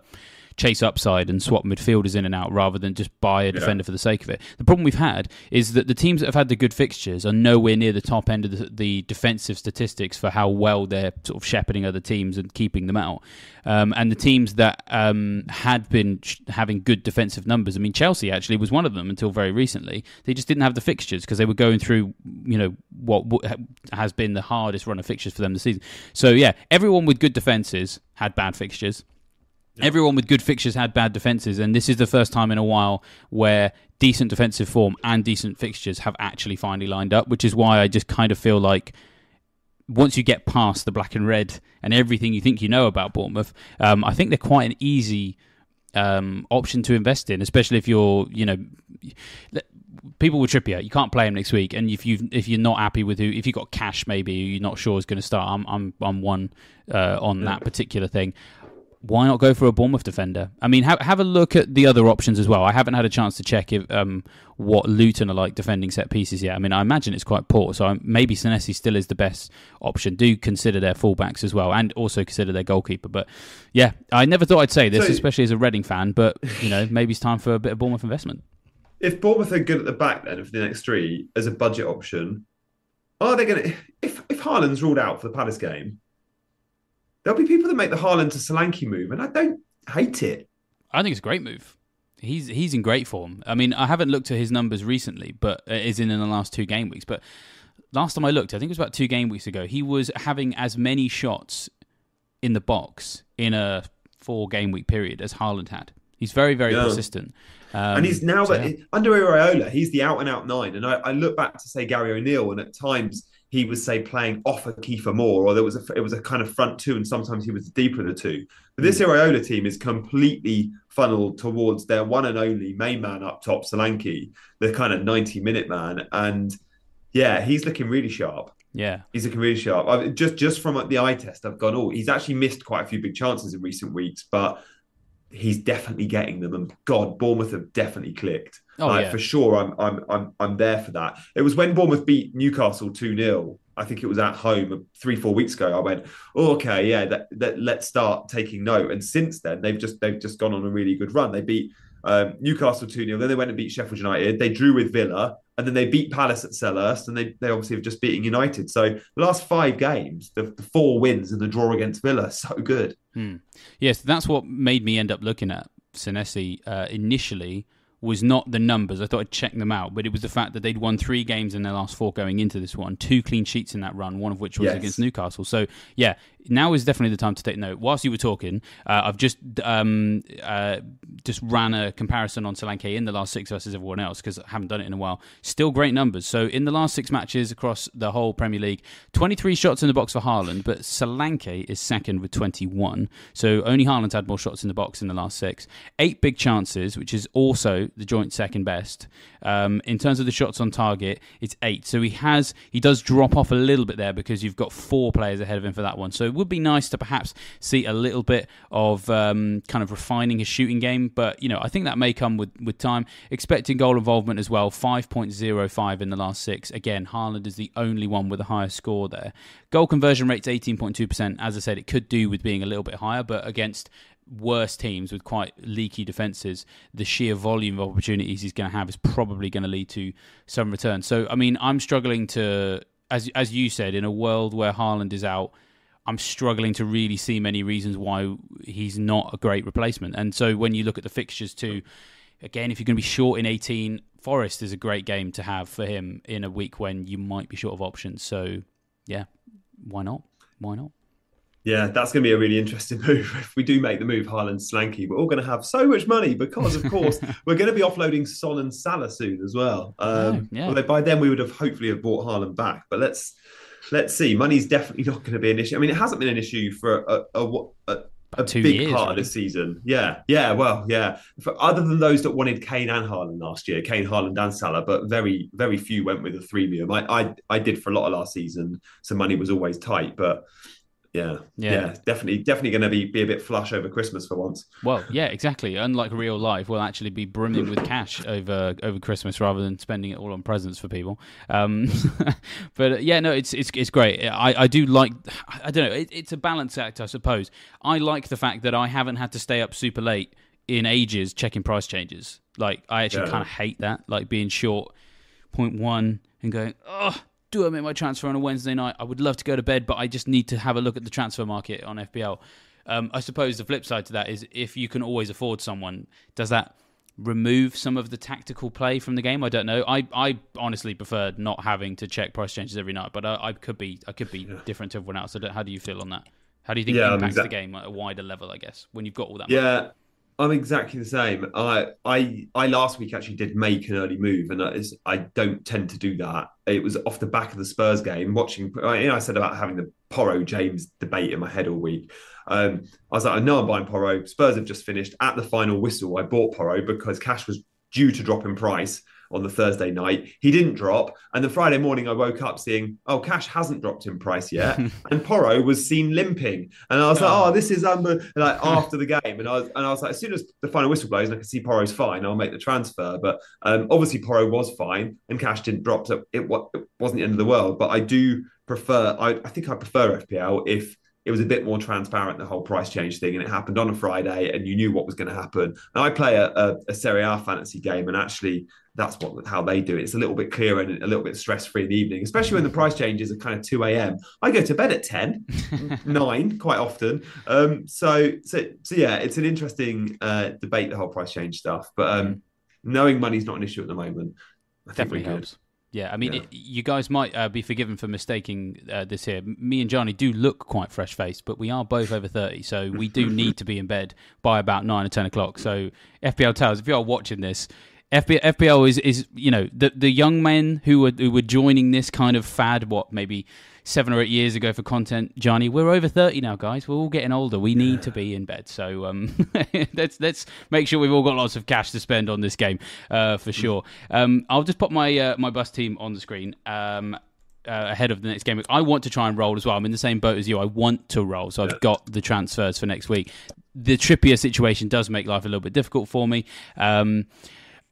chase upside and swap midfielders in and out rather than just buy a defender yeah. for the sake of it. The problem we've had is that the teams that have had the good fixtures are nowhere near the top end of the, the defensive statistics for how well they're sort of shepherding other teams and keeping them out. Um, and the teams that um, had been sh- having good defensive numbers, I mean, Chelsea actually was one of them until very recently. They just didn't have the fixtures because they were going through, you know, what, what has been the hardest run of fixtures for them this season. So yeah, everyone with good defenses had bad fixtures. Everyone with good fixtures had bad defenses, and this is the first time in a while where decent defensive form and decent fixtures have actually finally lined up, which is why I just kind of feel like once you get past the black and red and everything you think you know about Bournemouth, um, I think they're quite an easy um, option to invest in, especially if you're, you know, people with Trippier, you you can't play him next week, and if you if you're not happy with who, if you've got Cash, maybe you're not sure is going to start. I'm I'm I'm one uh, on yeah. that particular thing why not go for a Bournemouth defender? I mean, have have a look at the other options as well. I haven't had a chance to check if um, what Luton are like defending set pieces yet. I mean, I imagine it's quite poor, so I'm, maybe Senesi still is the best option. Do consider their fullbacks as well, and also consider their goalkeeper. But yeah, I never thought I'd say this, so, especially as a Reading fan. But you know, maybe it's time for a bit of Bournemouth investment. If Bournemouth are good at the back, then for the next three as a budget option, are they going to? If if Haaland's ruled out for the Palace game There'll be people that make the Haaland to Solanke move, and I don't hate it. I think it's a great move. He's he's in great form. I mean, I haven't looked at his numbers recently, but it is in in the last two game weeks. But last time I looked, I think it was about two game weeks ago, he was having as many shots in the box in a four game week period as Haaland had. He's very very yeah. consistent. Um, and he's now so, yeah. under Iraola, he's the out and out nine. And I, I look back to say Gary O'Neill, and at times he was say playing off of Kiefer Moore, or there was a it was a kind of front two, and sometimes he was deeper in the two. But this mm. Iraola team is completely funneled towards their one and only main man up top, Solanke, the kind of ninety minute man, and yeah, he's looking really sharp. Yeah, he's looking really sharp. I, just just from the eye test, I've gone. Oh, he's actually missed quite a few big chances in recent weeks, but he's definitely getting them. And God, Bournemouth have definitely clicked. Oh, yeah. For sure, I'm I'm I'm I'm there for that. It was when Bournemouth beat Newcastle two 0 I think it was at home three four weeks ago. I went, oh, okay, yeah, that, that, let's start taking note. And since then, they've just they've just gone on a really good run. They beat um, Newcastle two 0 then they went and beat Sheffield United. They drew with Villa, and then they beat Palace at Selhurst, and they they obviously have just beaten United. So the last five games, the, the four wins and the draw against Villa, <laughs> so good. Hmm. Yes, that's what made me end up looking at Senesi uh, initially was not the numbers. I thought I'd check them out, but it was the fact that they'd won three games in their last four going into this one, two clean sheets in that run, one of which was yes. against Newcastle. So yeah, now is definitely the time to take note. Whilst you were talking, uh, I've just um, uh, just ran a comparison on Solanke in the last six versus everyone else because I haven't done it in a while. Still great numbers. So in the last six matches across the whole Premier League, 23 shots in the box for Haaland, but Solanke is second with 21. So only Haaland's had more shots in the box in the last six. Eight big chances, which is also the joint second best. Um, in terms of the shots on target, it's eight. So he has he does drop off a little bit there because you've got four players ahead of him for that one. So would be nice to perhaps see a little bit of um, kind of refining his shooting game, but you know I think that may come with with time. Expecting goal involvement as well, five point zero five in the last six. Again, Haaland is the only one with a higher score there. Goal conversion rate's eighteen point two percent. As I said, it could do with being a little bit higher, but against worse teams with quite leaky defenses, the sheer volume of opportunities he's going to have is probably going to lead to some return. So, I mean, I'm struggling to, as as you said, in a world where Haaland is out, I'm struggling to really see many reasons why he's not a great replacement. And so when you look at the fixtures too, again, if you're going to be short in 18, Forest is a great game to have for him in a week when you might be short of options. So yeah, why not? Why not? Yeah, that's going to be a really interesting <laughs> move. If we do make the move, Haaland, Solanke, we're all going to have so much money because, of course, <laughs> we're going to be offloading Son and Salah soon as well. Um, yeah, yeah. Although by then we would have hopefully have bought Haaland back. But let's let's see. Money's definitely not going to be an issue. I mean, it hasn't been an issue for a, a, a, a big years, part really. of the season. Yeah, yeah, well, yeah. For, other than those that wanted Kane and Haaland last year, Kane, Haaland, and Salah, but very, very few went with a three I, I, I did for a lot of last season, so money was always tight. But yeah, yeah, yeah, definitely, definitely going to be be a bit flush over Christmas for once. Well, yeah, exactly. Unlike real life, we'll actually be brimming with cash <laughs> over over Christmas rather than spending it all on presents for people. Um, <laughs> but uh, yeah, no, it's it's it's great. I, I do like. I don't know. It, it's a balance act, I suppose. I like the fact that I haven't had to stay up super late in ages checking price changes. Like I actually yeah. kind of hate that, like being short point one and going, oh do I make my transfer on a Wednesday night? I would love to go to bed, but I just need to have a look at the transfer market on FPL. Um, I suppose the flip side to that is if you can always afford someone, does that remove some of the tactical play from the game? I don't know. I, I honestly prefer not having to check price changes every night, but I, I could be I could be yeah. different to everyone else. So how do you feel on that? How do you think yeah, it impacts the game at a wider level? I guess when you've got all that. Yeah. Money? I'm exactly the same. I I I last week actually did make an early move, and is I don't tend to do that. It was off the back of the Spurs game, watching. You know, I said about having the Porro James debate in my head all week. Um, I was like, I know I'm buying Porro. Spurs have just finished at the final whistle. I bought Porro because Cash was due to drop in price on the Thursday night. He didn't drop. And the Friday morning, I woke up seeing, oh, Cash hasn't dropped in price yet. <laughs> and Porro was seen limping. And I was like, oh, this is under like after the game. And I was and I was like, as soon as the final whistle blows and I can see Porro's fine, I'll make the transfer. But um, obviously Porro was fine and Cash didn't drop. So it, it wasn't the end of the world. But I do prefer, I, I think I prefer FPL if it was a bit more transparent the whole price change thing and it happened on a friday and you knew what was going to happen and i play a, a, a serie a fantasy game and actually that's what how they do it. It's a little bit clearer and a little bit stress free in the evening, especially when the price changes are kind of two a.m. I go to bed at 10, <laughs> 9 quite often. Um, so so so yeah, it's an interesting uh, debate the whole price change stuff, but um, knowing money's not an issue at the moment. I Definitely helps. Yeah, I mean, yeah. It, you guys might uh, be forgiven for mistaking uh, this here. Me and Gianni do look quite fresh faced, but we are both over 30, so we do <laughs> need to be in bed by about 9 or 10 o'clock. So, FPL Towers, if you are watching this, FPL, FPL is is you know the the young men who were who were joining this kind of fad. What maybe seven or eight years ago for content, Gianni. We're over thirty now, guys. We're all getting older. We need to be in bed. So um, <laughs> let's let's make sure we've all got lots of cash to spend on this game uh, for sure. Um, I'll just put my uh, my bus team on the screen. Um, uh, ahead of the next game. I want to try and roll as well. I'm in the same boat as you. I want to roll, so I've got the transfers for next week. The Trippier situation does make life a little bit difficult for me. Um,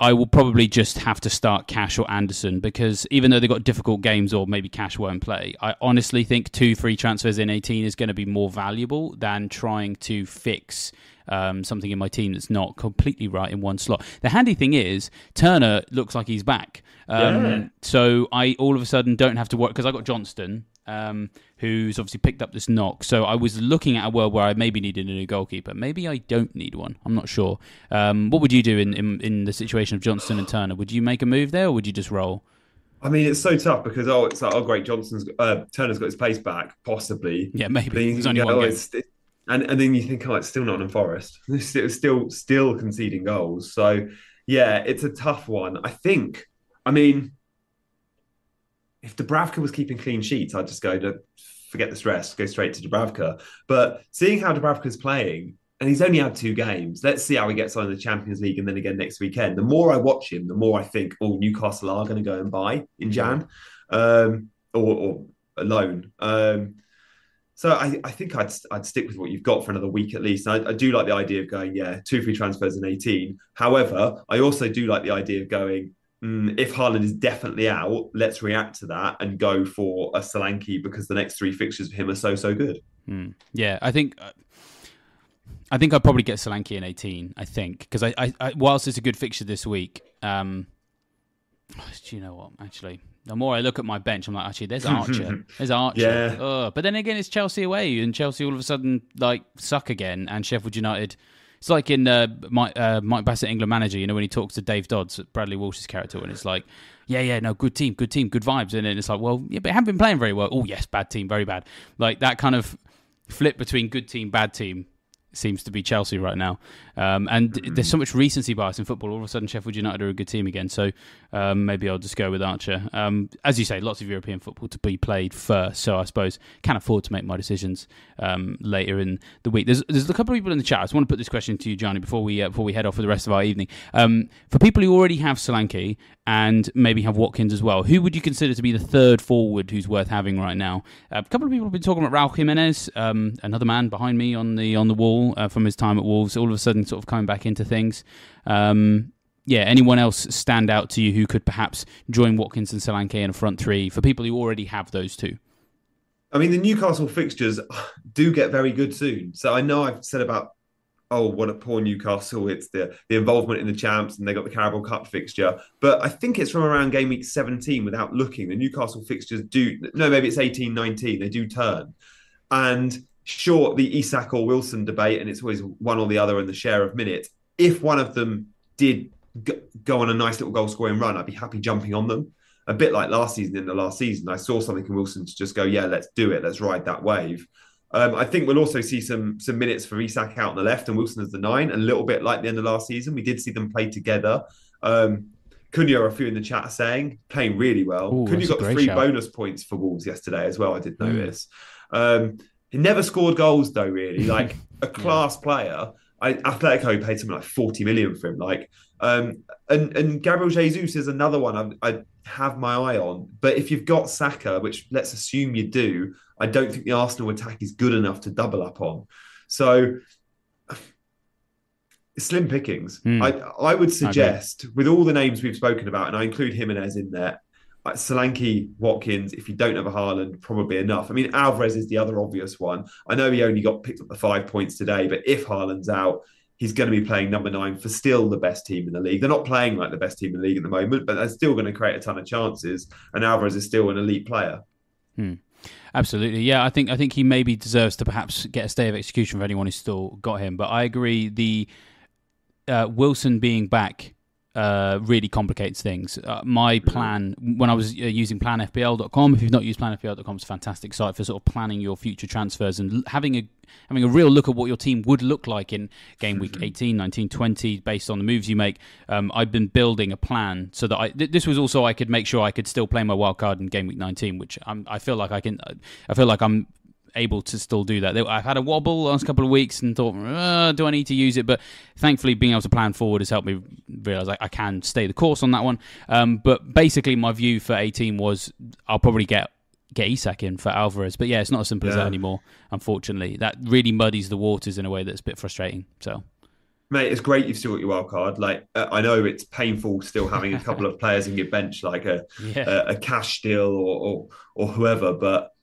I will probably just have to start Cash or Anderson because even though they've got difficult games or maybe Cash won't play, I honestly think two free transfers in 18 is going to be more valuable than trying to fix um, something in my team that's not completely right in one slot. The handy thing is Turner looks like he's back, um, yeah. so I all of a sudden don't have to work because I got Johnstone um, who's obviously picked up this knock. So I was looking at a world where I maybe needed a new goalkeeper. Maybe I don't need one. I'm not sure. Um, what would you do in, in, in the situation of Johnstone and Turner? Would you make a move there, or would you just roll? I mean, it's so tough because oh, it's like oh great, Johnson's uh, Turner's got his pace back, possibly. Yeah, maybe. One game. and and then you think, oh, it's still not in Forest. <laughs> It's still still conceding goals. So yeah, it's a tough one. I think. I mean, if Dubravka was keeping clean sheets, I'd just go to forget the stress, go straight to Dubravka. But seeing how Dubravka's playing, and he's only had two games. Let's see how he gets on in the Champions League and then again next weekend. The more I watch him, the more I think, oh, Newcastle are going to go and buy in Jan um, or, or alone. Um, so I, I, think I'd I'd stick with what you've got for another week at least. I, I, do like the idea of going, yeah, two free transfers in 18. However, I also do like the idea of going, mm, if Haaland is definitely out, let's react to that and go for a Solanke because the next three fixtures for him are so so good. Mm. Yeah, I think. Uh, I think I'd probably get Solanke in 18. I think because I, I, I, whilst it's a good fixture this week, um, <sighs> do you know what? Actually, the more I look at my bench, I'm like, actually, there's <laughs> Archer, there's Archer. Yeah. Ugh. But then again, it's Chelsea away, and Chelsea all of a sudden like suck again, and Sheffield United it's like in uh, Mike, uh, Mike Bassett, England manager, you know, when he talks to Dave Dodds, Bradley Walsh's character, and it's like, yeah, yeah, no, good team, good team, good vibes. And then it's like, well, yeah, but haven't been playing very well. Oh, yes, bad team, very bad. Like that kind of flip between good team, bad team seems to be Chelsea right now. Um, and there's so much recency bias in football. All of a sudden, Sheffield United are a good team again. So um, maybe I'll just go with Archer. Um, as you say, lots of European football to be played first. So I suppose can't afford to make my decisions um, later in the week. There's there's a couple of people in the chat. I just want to put this question to you, Gianni, before we uh, before we head off for the rest of our evening. Um, for people who already have Solanke and maybe have Watkins as well, who would you consider to be the third forward who's worth having right now? Uh, a couple of people have been talking about Raul Jimenez, um, another man behind me on the on the wall uh, from his time at Wolves. All of a sudden, sort of coming back into things. Um, yeah, anyone else stand out to you who could perhaps join Watkins and Solanke in a front three for people who already have those two? I mean, the Newcastle fixtures do get very good soon. So I know I've said about, oh, what a poor Newcastle. It's the, the involvement in the champs and they got the Carabao Cup fixture. But I think it's from around game week 17 without looking. The Newcastle fixtures do, no, maybe it's 18, 19. They do turn. And sure, the Isak or Wilson debate, and it's always one or the other in the share of minutes. If one of them did go on a nice little goal scoring run, I'd be happy jumping on them. A bit like last season. In the last season, I saw something in Wilson to just go, yeah, let's do it, let's ride that wave. Um, I think we'll also see some some minutes for Isak out on the left and Wilson as the nine, a little bit like the end of last season. We did see them play together. Um, Cunha, a few in the chat saying playing really well. Ooh, Cunha got three shout. bonus points for Wolves yesterday as well. I did hmm. notice. Mm. Um, he never scored goals though. Really, <laughs> like a class yeah. player. I, Atletico paid something like 40 million for him. Like, um, and and Gabriel Jesus is another one I, I have my eye on. But if you've got Saka, which let's assume you do, I don't think the Arsenal attack is good enough to double up on. So <sighs> slim pickings. Mm. I I would suggest with all the names we've spoken about, and I include Jimenez in there. Like Solanke, Watkins, if you don't have a Haaland, probably enough. I mean, Alvarez is the other obvious one. I know he only got picked up the five points today, but if Haaland's out, he's going to be playing number nine for still the best team in the league. They're not playing like the best team in the league at the moment, but they're still going to create a ton of chances. And Alvarez is still an elite player. Hmm. Absolutely, yeah. I think I think he maybe deserves to perhaps get a stay of execution for anyone who's still got him. But I agree, the uh, Wilson being back uh, really complicates things. Uh, my plan, when I was uh, using planfpl.com, if you've not used planfpl.com, it's a fantastic site for sort of planning your future transfers and having a having a real look at what your team would look like in game week 18, 19, 20, based on the moves you make. Um, I've been building a plan so that I, th- this was also I could make sure I could still play my wild card in game week 19, which I'm, I feel like I can. I feel like I'm able to still do that. I've had a wobble last couple of weeks and thought, uh, do I need to use it? But thankfully, being able to plan forward has helped me realize I, I can stay the course on that one. Um, but basically, my view for 18 was I'll probably get get Isak in for Alvarez. But yeah, it's not as simple yeah. as that anymore. Unfortunately, that really muddies the waters in a way that's a bit frustrating. So. Mate, it's great you've still got your wild card. Like uh, I know it's painful still having a couple <laughs> of players in your bench, like a yeah. a, a, cash deal or, or or whoever. But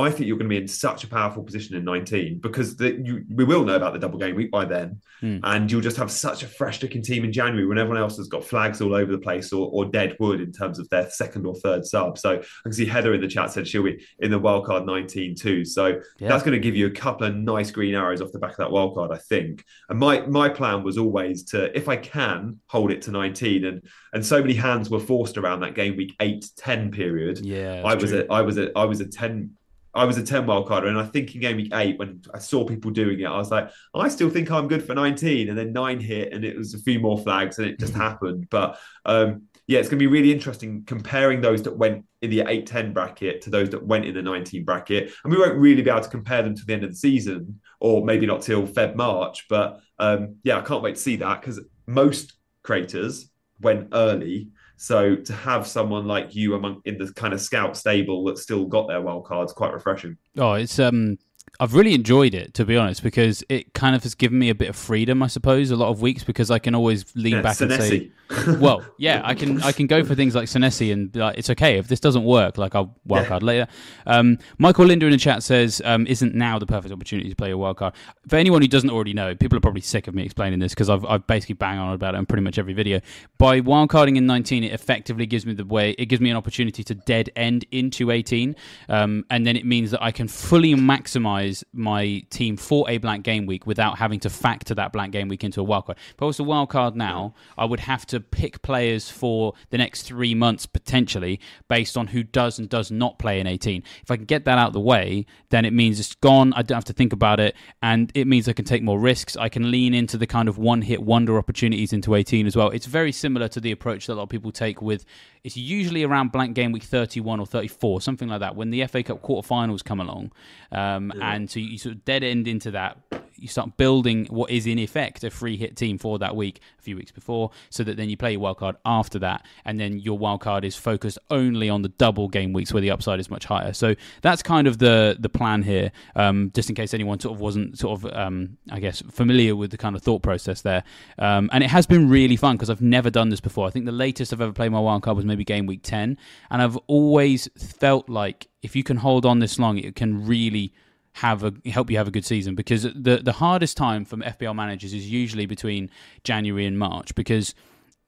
I think you're going to be in such a powerful position in 19 because the, you, we will know about the double game week by then, mm. and you'll just have such a fresh looking team in January when everyone else has got flags all over the place or, or dead wood in terms of their second or third sub. So I can see Heather in the chat said she'll be in the wildcard 19 too. So yeah. that's going to give you a couple of nice green arrows off the back of that wildcard, I think. And my my plan was always to, if I can, hold it to 19. And and so many hands were forced around that game week 8 10 period. Yeah, I was true. a I was a I was a 10 I was a 10 wild carder, and I think in game week eight, when I saw people doing it, I was like, I still think I'm good for 19. And then nine hit, and it was a few more flags, and it just happened. But um, yeah, it's going to be really interesting comparing those that went in the 8 10 bracket to those that went in the 19 bracket. And we won't really be able to compare them to the end of the season, or maybe not till Feb March. But um, yeah, I can't wait to see that because most creators went early so to have someone like you among in the kind of scout stable that still got their wild cards, quite refreshing. Oh, it's um I've really enjoyed it to be honest because it kind of has given me a bit of freedom, I suppose, a lot of weeks because I can always lean yeah, back Senesi. and say, <laughs> "Well, yeah, I can I can go for things like Senesi and like, it's okay if this doesn't work, like I'll wildcard yeah. later." Um, Michael Linder in the chat says, um, "Isn't now the perfect opportunity to play a wildcard?" For anyone who doesn't already know, people are probably sick of me explaining this because I've I've basically bang on about it in pretty much every video. By wildcarding in 19, it effectively gives me the way it gives me an opportunity to dead end into 18, um, and then it means that I can fully maximize optimize my team for a blank game week without having to factor that blank game week into a wildcard. If I was a wildcard now, I would have to pick players for the next three months potentially based on who does and does not play in 18. If I can get that out of the way, then it means it's gone. I don't have to think about it, and it means I can take more risks. I can lean into the kind of one hit wonder opportunities into 18 as well. It's very similar to the approach that a lot of people take with it's usually around blank game week 31 or 34, something like that, when the FA Cup quarterfinals come along. Um, yeah. And so you sort of dead end into that. You start building what is in effect a free hit team for that week a few weeks before, so that then you play your wild card after that, and then your wild card is focused only on the double game weeks where the upside is much higher. So that's kind of the the plan here, um, just in case anyone sort of wasn't sort of um, I guess familiar with the kind of thought process there. Um, and it has been really fun because I've never done this before. I think the latest I've ever played my wild card was maybe game week 10. And I've always felt like if you can hold on this long, it can really have a help you have a good season because the the hardest time for FPL managers is usually between January and March because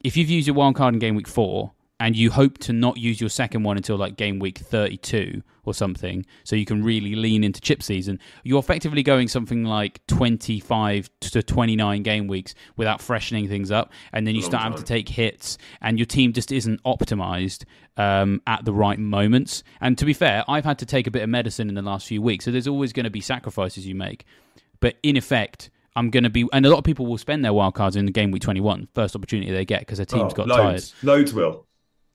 if you've used your wild card in game week 4 and you hope to not use your second one until like game week 32 or something so you can really lean into chip season you're effectively going something like 25 to 29 game weeks without freshening things up and then you start having to take hits and your team just isn't optimized um, at the right moments and to be fair i've had to take a bit of medicine in the last few weeks so there's always going to be sacrifices you make but in effect I'm going to be, and a lot of people will spend their wildcards in the game week 21, first opportunity they get because their team's oh, got loads, tired. Loads will.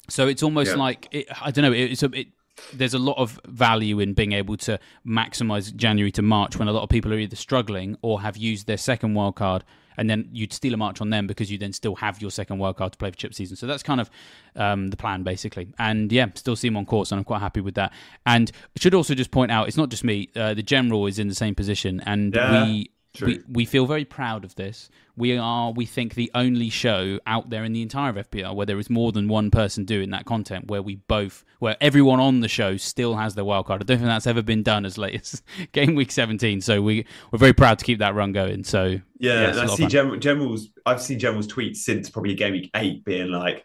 So it's almost yeah. like it, I don't know. It's a, it, there's a lot of value in being able to maximize January to March when a lot of people are either struggling or have used their second wild card, and then you'd steal a march on them because you then still have your second wild card to play for chip season. So that's kind of um, the plan basically. And yeah, still see him on course, and I'm quite happy with that. And should also just point out, it's not just me. Uh, the general is in the same position, and yeah. we we, we feel very proud of this. We are, we think, the only show out there in the entire FPL where there is more than one person doing that content. Where we both, where everyone on the show still has their wildcard. I don't think that's ever been done as late <laughs> as game week seventeen. So we we're very proud to keep that run going. So yeah, yeah I see General, General's. I've seen General's tweets since probably game week eight being like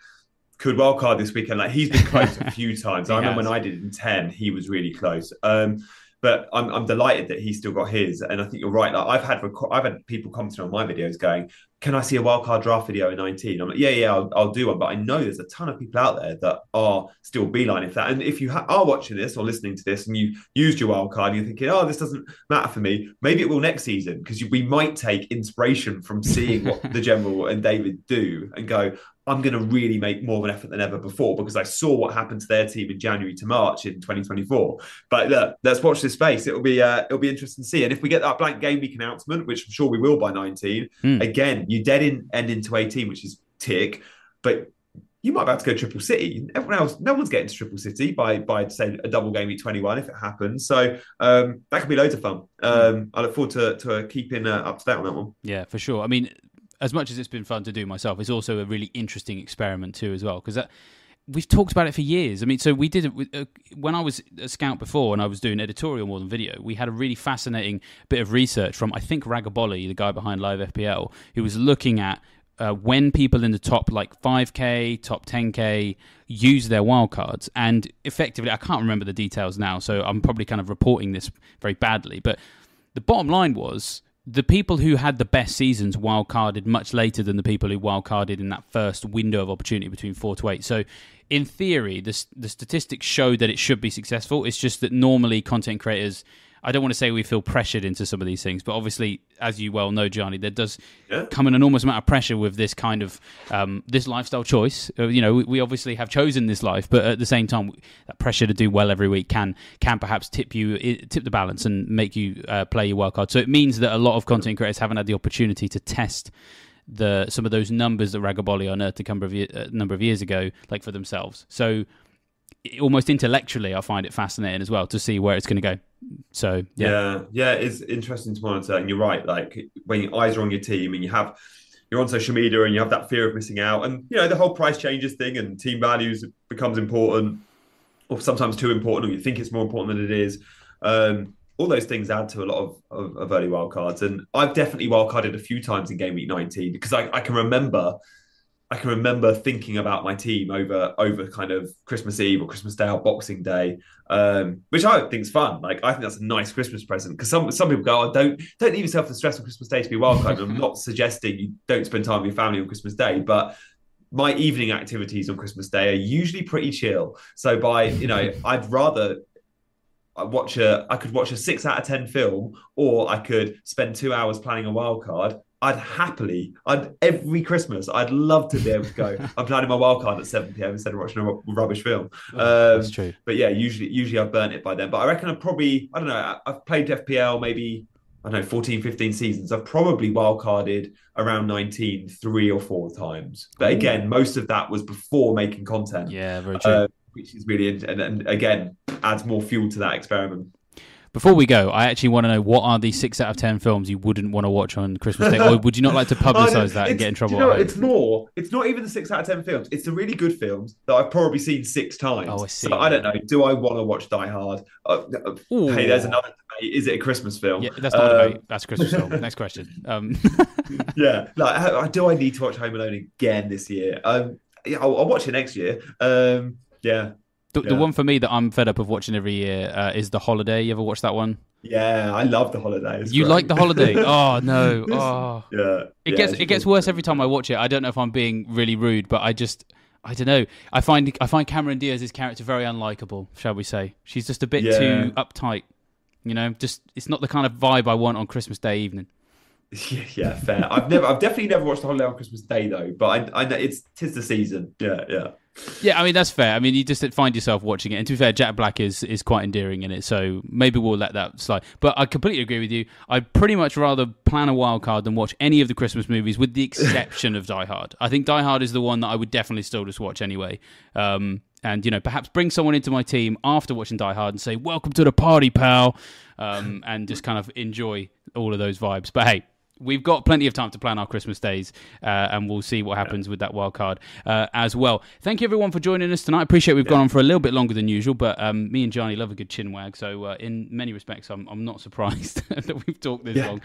could wildcard this weekend. Like he's been close a <laughs> few times. I remember when I did in ten, he was really close. Um, but I'm, I'm delighted that he still got his. And I think you're right. Like I've had I've had people commenting on my videos going, "Can I see a wildcard draft video in 19?" I'm like, "Yeah, yeah, I'll, I'll, do one." But I know there's a ton of people out there that are still beeline if that. And if you ha- are watching this or listening to this and you used your wildcard and you're thinking, "Oh, this doesn't matter for me," maybe it will next season because we might take inspiration from seeing what <laughs> the general and David do and go, I'm going to really make more of an effort than ever before because I saw what happened to their team in January to March in 2024. But look, let's watch this space. It'll be uh, it'll be interesting to see. And if we get that blank game week announcement, which I'm sure we will by 19, mm. again, you dead in end into 18, which is tick. But you might be able to go triple city. Everyone else, no one's getting to triple city by by say a double game week 21 if it happens. So um, that could be loads of fun. Um, I look forward to to keeping uh, up to date on that one. Yeah, for sure. I mean, as much as it's been fun to do myself, it's also a really interesting experiment too, as well. Because we've talked about it for years. I mean, so we did it with, uh, when I was a scout before, and I was doing editorial more than video. We had a really fascinating bit of research from I think Ragabolly, the guy behind Live FPL, who was looking at uh, when people in the top like 5k, top 10k use their wildcards. And effectively, I can't remember the details now, so I'm probably kind of reporting this very badly. But the bottom line was the people who had the best seasons wildcarded much later than the people who wildcarded in that first window of opportunity between four to eight. So, in theory, the the statistics show that it should be successful. It's just that normally content creators I don't want to say we feel pressured into some of these things, but obviously, as you well know, Gianni, there does yeah. come an enormous amount of pressure with this kind of um, this lifestyle choice. Uh, you know, we, we, obviously have chosen this life, but at the same time, that pressure to do well every week can can perhaps tip you tip the balance and make you uh, play your wild card. So it means that a lot of content creators haven't had the opportunity to test the some of those numbers that Ragabolly unearthed a number of, a number of years ago, like for themselves. So almost intellectually, I find it fascinating as well to see where it's going to go. So yeah. yeah, yeah, it's interesting to monitor. And you're right, like when your eyes are on your team and you have you're on social media and you have that fear of missing out, and you know the whole price changes thing and team values becomes important, or sometimes too important, or you think it's more important than it is. Um, all those things add to a lot of, of, of early wildcards, and I've definitely wildcarded a few times in game week 19 because I, I can remember I can remember thinking about my team over over kind of Christmas Eve or Christmas Day or Boxing Day, um, which I think is fun. Like I think that's a nice Christmas present because some some people go, "Oh, don't don't leave yourself the stress on Christmas Day to be wild card." I'm not <laughs> suggesting you don't spend time with your family on Christmas Day, but my evening activities on Christmas Day are usually pretty chill. So by you know, <laughs> I'd rather I watch a I could watch a six out of ten film, or I could spend two hours planning a wild card. I'd happily, I'd every Christmas, I'd love to be able to go. <laughs> I'm planning my wild card at 7 p.m. instead of watching a rubbish film. Oh, that's true. But yeah, usually, usually I've burnt it by then. But I reckon I've probably, I don't know, I've played FPL maybe, I don't know, 14, 15 seasons. I've probably wild carded around 19 three or four times. But again, most of that was before making content. Yeah, very true. Uh, which is really, and, and again, adds more fuel to that experiment. Before we go, I actually want to know what are the six out of ten films you wouldn't want to watch on Christmas Day, or would you not like to <laughs> publicise that and get in trouble? You know, it's more. It's not even the six out of ten films. It's the really good films that I've probably seen six times. Oh, I see. So I don't know. Do I want to watch Die Hard? Uh, hey, there's another debate. Is it a Christmas film? Yeah, that's not um, a debate. That's a Christmas film. <laughs> Next question. Um. <laughs> yeah, like do I need to watch Home Alone again this year? Um, yeah, I'll, I'll watch it next year. Um, yeah. The, yeah. the one for me that I'm fed up of watching every year uh, is The Holiday. You ever watch that one? Yeah, I love The Holiday. It's you great. like The Holiday? <laughs> oh no! Oh, yeah. It yeah, gets it gets worse every time I watch it. I don't know if I'm being really rude, but I just I don't know. I find I find Cameron Diaz's character very unlikable. Shall we say? She's just a bit yeah. too uptight. You know, just it's not the kind of vibe I want on Christmas Day evening. Yeah, <laughs> yeah, fair. I've never, I've definitely never watched The Holiday on Christmas Day though. But I, I know it's tis the season. Yeah, yeah. Yeah, I mean that's fair. I mean you just find yourself watching it, and to be fair, Jack Black is is quite endearing in it, so maybe we'll let that slide. But I completely agree with you. I'd pretty much rather plan a wild card than watch any of the Christmas movies, with the exception of Die Hard. I think Die Hard is the one that I would definitely still just watch anyway. Um, and you know, perhaps bring someone into my team after watching Die Hard and say, "Welcome to the party, pal," um, and just kind of enjoy all of those vibes. But hey, we've got plenty of time to plan our Christmas days, uh, and we'll see what happens yeah. with that wild card uh, as well. Thank you everyone for joining us tonight. I appreciate we've yeah. gone on for a little bit longer than usual, but um, me and Gianni love a good chin wag, so uh, in many respects, I'm, I'm not surprised <laughs> that we've talked this yeah. long.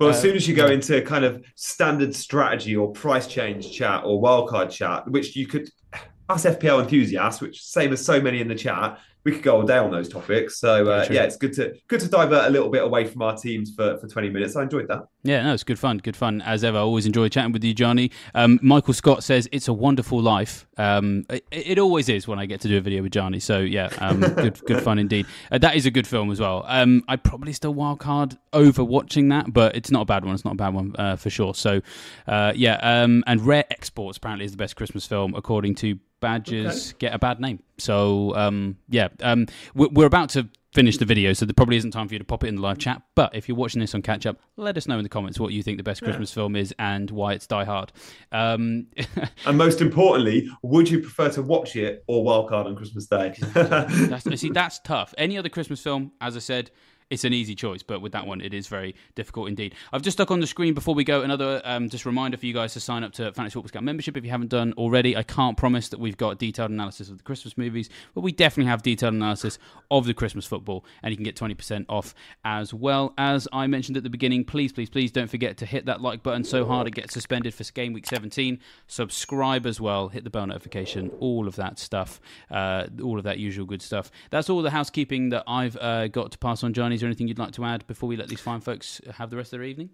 Well, as soon as you go into kind of standard strategy or price change chat or wild card chat, which you could us FPL enthusiasts, which same as so many in the chat, we could go all day on those topics. So uh, yeah, it's good to good to divert a little bit away from our teams for, for 20 minutes. I enjoyed that. Yeah, no, it's good fun. Good fun as ever. I always enjoy chatting with you, Gianni. Um, Michael Scott says it's a wonderful life. Um, it, it, always is when I get to do a video with Gianni. So yeah, um, <laughs> good good fun indeed. Uh, that is a good film as well. Um, I probably still wild card over watching that, but it's not a bad one. It's not a bad one uh, for sure. So uh, yeah, um, and Rare Exports apparently is the best Christmas film according to badges okay. get a bad name. So um, yeah, um, we're about to finish the video, so there probably isn't time for you to pop it in the live chat. But if you're watching this on catch up, let us know in the comments what you think the best Christmas film is and why it's Die Hard. Um, <laughs> and most importantly, would you prefer to watch it or Wildcard on Christmas Day? that's, see, that's tough. Any other Christmas film, as I said, it's an easy choice, but with that one, it is very difficult indeed. I've just stuck on the screen before we go another um, just reminder for you guys to sign up to Fantasy Football Scout membership if you haven't done already. I can't promise that we've got detailed analysis of the Christmas movies, but we definitely have detailed analysis of the Christmas football, and you can get 20% off as well. As I mentioned at the beginning, please, please, please don't forget to hit that like button so hard it gets suspended for game week 17. Subscribe as well, hit the bell notification, all of that stuff, uh, all of that usual good stuff. That's all the housekeeping that I've uh, got to pass on, Gianni. Is there anything you'd like to add before we let these fine folks have the rest of their evening?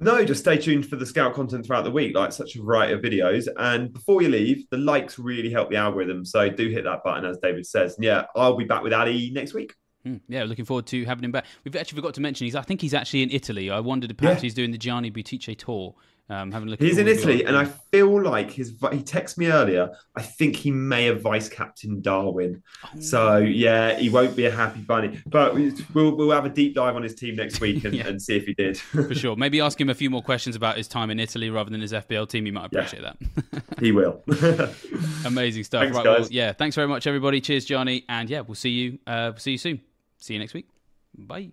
No, just stay tuned for the Scout content throughout the week, like such a variety of videos. And before you leave, the likes really help the algorithm. So do hit that button, as David says. And yeah, I'll be back with Ali next week. Hmm, yeah, looking forward to having him back. We've actually forgot to mention he's. I think he's actually in Italy. I wondered if perhaps yeah. he's doing the Gianni Buttice tour um, having a look. He's in Italy, and I feel like his. He texted me earlier. I think he may have vice captain Darwin. Oh. So yeah, he won't be a happy bunny. But we'll we'll have a deep dive on his team next week and, <laughs> yeah. and see if he did. For sure. <laughs> Maybe ask him a few more questions about his time in Italy rather than his FPL team. He might appreciate yeah. that. he will. <laughs> Amazing stuff. Thanks, right, guys. Well, yeah. Thanks very much, everybody. Cheers, Gianni. And yeah, we'll see you. Uh, see you soon. See you next week. Bye.